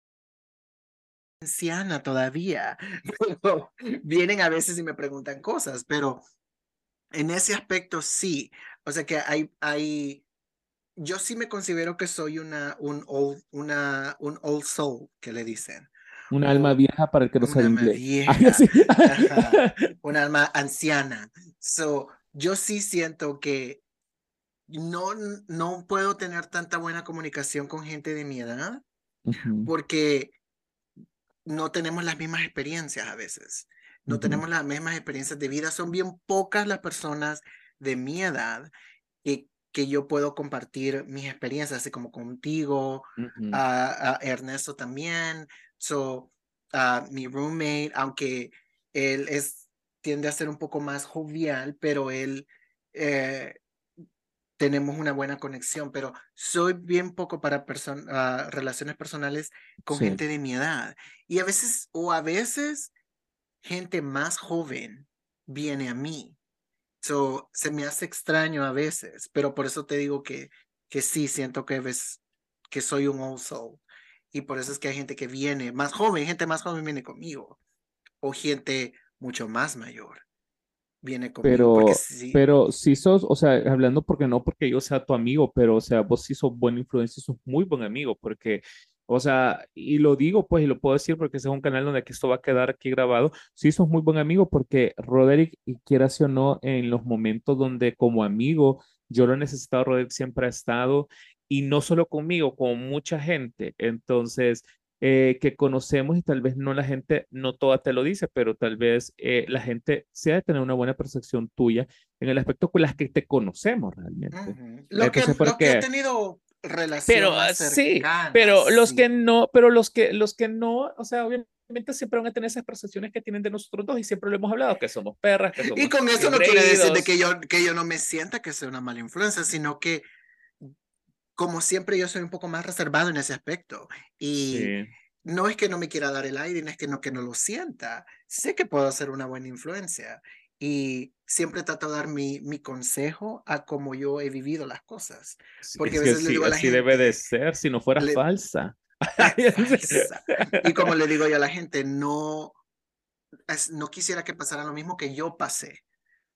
anciana todavía. Pero vienen a veces y me preguntan cosas, pero en ese aspecto sí. O sea que hay, hay, yo sí me considero que soy una, un old, una, un old soul, que le dicen. Un alma vieja para el que no sabe inglés. un alma anciana. So, yo sí siento que no, no puedo tener tanta buena comunicación con gente de mi edad Ujú, porque no tenemos las mismas experiencias a veces. No Ujú. tenemos las mismas experiencias de vida. Son bien pocas las personas de mi edad que, que yo puedo compartir mis experiencias, así como contigo, ujú. a, a Ernesto también. So, a mi roommate, aunque él es, tiende a ser un poco más jovial, pero él eh, tenemos una buena conexión, pero soy bien poco para person- ah, relaciones personales con Sí. gente de mi edad. Y a veces, o a veces, gente más joven viene a mí. So, se me hace extraño a veces, pero por eso te digo que, que sí, siento que ves que soy un old soul. Y por eso es que hay gente que viene más joven, gente más joven viene conmigo. O gente mucho más mayor viene conmigo. Porque Pero, sí, pero si sos, o sea, hablando porque no porque yo sea tu amigo, pero o sea, vos sí sos buena influencia, sos muy buen amigo, porque, o sea, y lo digo pues, y lo puedo decir porque ese es un canal donde esto va a quedar aquí grabado, sí sos muy buen amigo porque Roderick, y quieras o no, en los momentos donde como amigo yo lo he necesitado, Roderick siempre ha estado, y no solo conmigo, con mucha gente, entonces... eh, que conocemos y tal vez no la gente, no toda te lo dice, pero tal vez eh, la gente sea de tener una buena percepción tuya en el aspecto con las que te conocemos realmente. ujú. Lo que, Entonces, los que he tenido relación Pero más ah, sí, pero los sí. que no, pero los que, los que no, o sea, obviamente siempre van a tener esas percepciones que tienen de nosotros dos y siempre lo hemos hablado, que somos perras, que somos Y con eso no quiere decir de que yo, que yo no me sienta que sea una mala influencia, sino que como siempre yo soy un poco más reservado en ese aspecto. Y Sí, no es que no me quiera dar el aire, no es que no, que no lo sienta. Sé que puedo ser una buena influencia. Y siempre trato de dar mi, mi consejo a cómo yo he vivido las cosas. sí, Porque a veces le digo a la así debe de gente, ser, si no fuera le- falsa. falsa. Y como le digo yo a la gente, no, no quisiera que pasara lo mismo que yo pasé.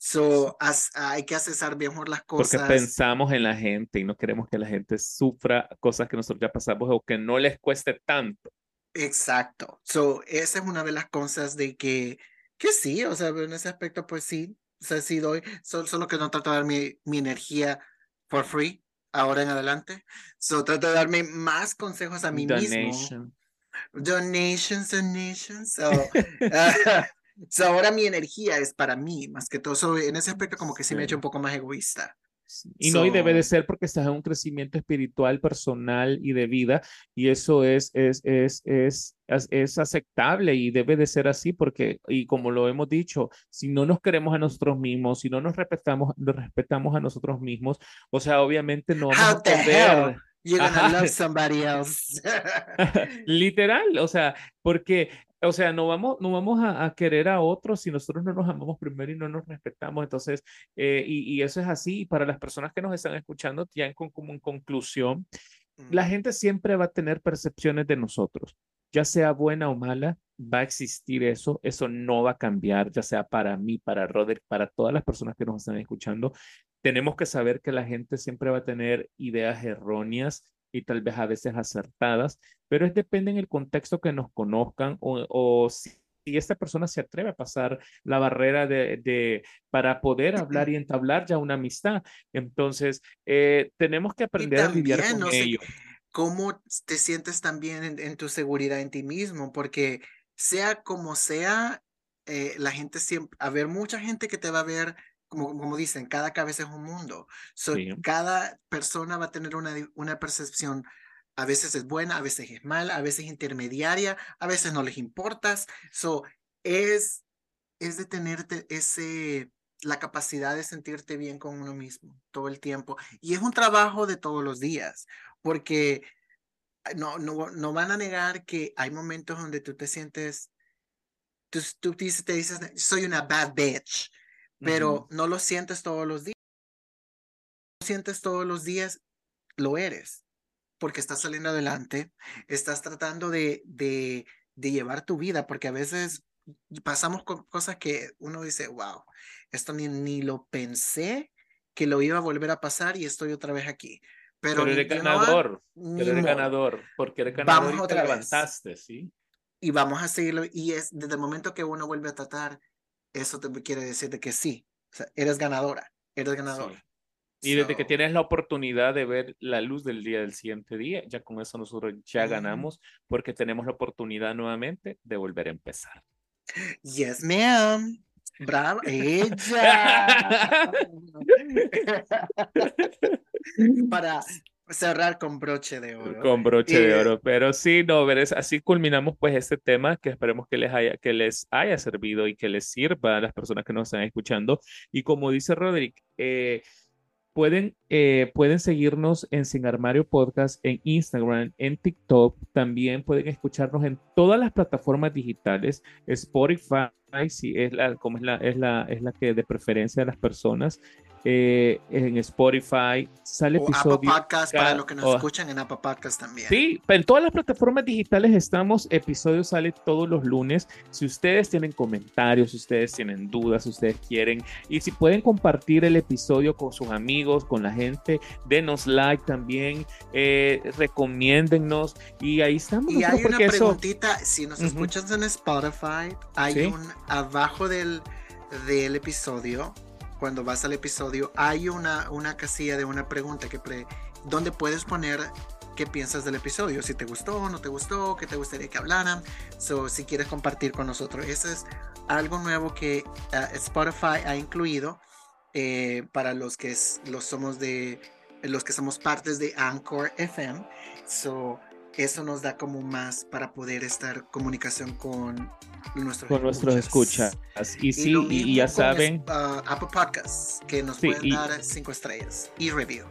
So, as- hay que accesar mejor las Porque cosas. pensamos en la gente y no queremos que la gente sufra cosas que nosotros ya pasamos o que no les cueste tanto. Exacto. So, esa es una de las cosas de que, que sí, o sea, en ese aspecto, pues sí, o sea, sí doy, so- solo que no trato de dar mi, mi energía for free ahora en adelante. So, trato de darme más consejos a mí mismo. Donation. Donations, donations. So, ah, so ahora mi energía es para mí, más que todo. So, en ese aspecto, como que sí me he hecho Sí. un poco más egoísta. Sí, Y no, y debe de So- ser porque estás en un crecimiento espiritual, personal y de vida, y eso es, es, es, es, es, es aceptable y debe de ser así porque, y como lo hemos dicho, si no nos queremos a nosotros mismos, si no nos respetamos, nos respetamos a nosotros mismos, o sea, obviamente no vamos a poder, you're gonna love somebody else? literal, o sea, porque, o sea, no vamos, no vamos a, a querer a otros si nosotros no nos amamos primero y no nos respetamos, entonces, eh, y, y eso es así, y para las personas que nos están escuchando, ya en, como en conclusión, la gente siempre va a tener percepciones de nosotros, ya sea buena o mala, va a existir eso, eso no va a cambiar, ya sea para mí, para Roderick, para todas las personas que nos están escuchando. Tenemos que saber que la gente siempre va a tener ideas erróneas y tal vez a veces acertadas, pero es depende en el contexto que nos conozcan o, o si esta persona se atreve a pasar la barrera de, de para poder hablar y entablar ya una amistad. Entonces, eh, tenemos que aprender a lidiar con no sé, ello. ¿Cómo te sientes también en, en, tu seguridad en ti mismo? Porque sea como sea, eh, la gente siempre, a ver, mucha gente que te va a ver, como, como dicen, cada cabeza es un mundo. So, Sí. Cada persona va a tener una, una percepción a veces es buena, a veces es mala, a veces intermediaria, a veces no les importas. So, es, es de tenerte ese, la capacidad de sentirte bien con uno mismo todo el tiempo. Y es un trabajo de todos los días, porque no, no, no van a negar que hay momentos donde tú te sientes, tú, tú te dices, soy una bad bitch, pero no lo sientes todos los días. No lo sientes todos los días, lo eres porque estás saliendo adelante, estás tratando de, de, de llevar tu vida, porque a veces pasamos con cosas que uno dice, wow, esto ni, ni lo pensé que lo iba a volver a pasar y estoy otra vez aquí. Pero, Pero eres ganador, Ni pero eres ganador, porque eres ganador Vamos y te vez. levantaste, ¿sí? Y vamos a seguirlo. Y es desde el momento que uno vuelve a tratar, eso te quiere decir de que sí, o sea, eres ganadora, eres ganador. Sí. Y desde que tienes la oportunidad de ver la luz del día del siguiente día, ya con eso nosotros ya Ujú. ganamos, porque tenemos la oportunidad nuevamente de volver a empezar. Yes, ma'am. Bravo, ella. Para cerrar con broche de oro. Con broche de Eh, oro, pero sí, no, veres, así culminamos pues este tema que esperemos que les haya, que les haya servido y que les sirva a las personas que nos están escuchando. Y como dice Roderick, eh, pueden, eh, pueden seguirnos en Sin Armario Podcast, en Instagram, en TikTok, también pueden escucharnos en todas las plataformas digitales, Spotify, si es la, como es la, es la, es la que de preferencia de las personas, eh, en Spotify sale O Apple episodio. Podcast para los que nos escuchan en Apple Podcast también. Sí, en todas las plataformas digitales estamos, episodio sale todos los lunes. Si ustedes tienen comentarios, si ustedes tienen dudas, si ustedes quieren, y si pueden compartir el episodio con sus amigos, con la gente, denos like también, eh, recomiéndennos y ahí estamos. Y hay una eso- preguntita, si nos Ujú. escuchas en Spotify, hay Sí. un abajo del, del episodio, cuando vas al episodio, hay una, una casilla de una pregunta que pre- donde puedes poner qué piensas del episodio, si te gustó, no te gustó, qué te gustaría que hablaran, so, si quieres compartir con nosotros. Eso es algo nuevo que ah, Spotify ha incluido eh, para los que es- los somos de los que somos partes de Anchor FM. So, eso nos da como más para poder estar comunicación con nuestros con nuestros escuchas. Y sí, y, mismo y ya saben. es- ah, Apple Podcasts, que nos Sí, pueden y- dar cinco estrellas y review.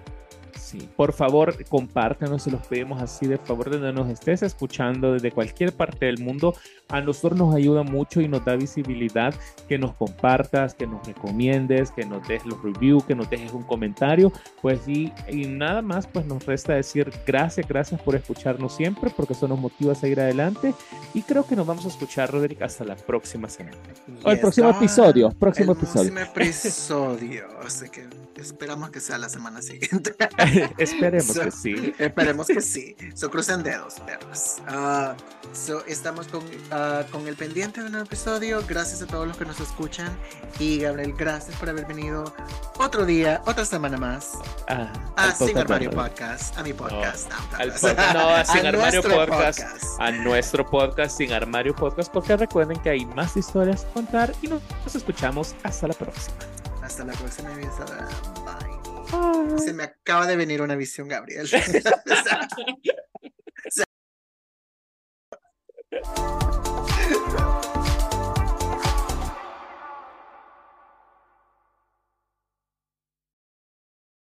Sí, por favor, compártanos, se los pedimos así de favor de donde nos estés escuchando desde cualquier parte del mundo. A nosotros nos ayuda mucho y nos da visibilidad que nos compartas, que nos recomiendes, que nos des los reviews, que nos dejes un comentario. Pues y, y nada más, pues nos resta decir gracias, gracias por escucharnos siempre, porque eso nos motiva a seguir adelante. Y creo que nos vamos a escuchar, Roderick, hasta la próxima semana. O el próximo episodio, próximo el episodio. próximo episodio. Así que esperamos que sea la semana siguiente. Esperemos So, que sí. Esperemos que sí. So, crucen dedos, perros. Ah, so, estamos con, ah, con el pendiente de un nuevo episodio. Gracias a todos los que nos escuchan. Y Gabriel, gracias por haber venido otro día, otra semana más Ah, a al Sin podcast Armario. Podcast, a mi podcast. No, al podcast- no, a Sin Armario nuestro Podcast. a nuestro podcast Sin Armario Podcast, porque recuerden que hay más historias que contar y nos escuchamos hasta la próxima. Hasta la próxima episodio. Bye. Bye. Se me acaba de venir una visión, Gabriel.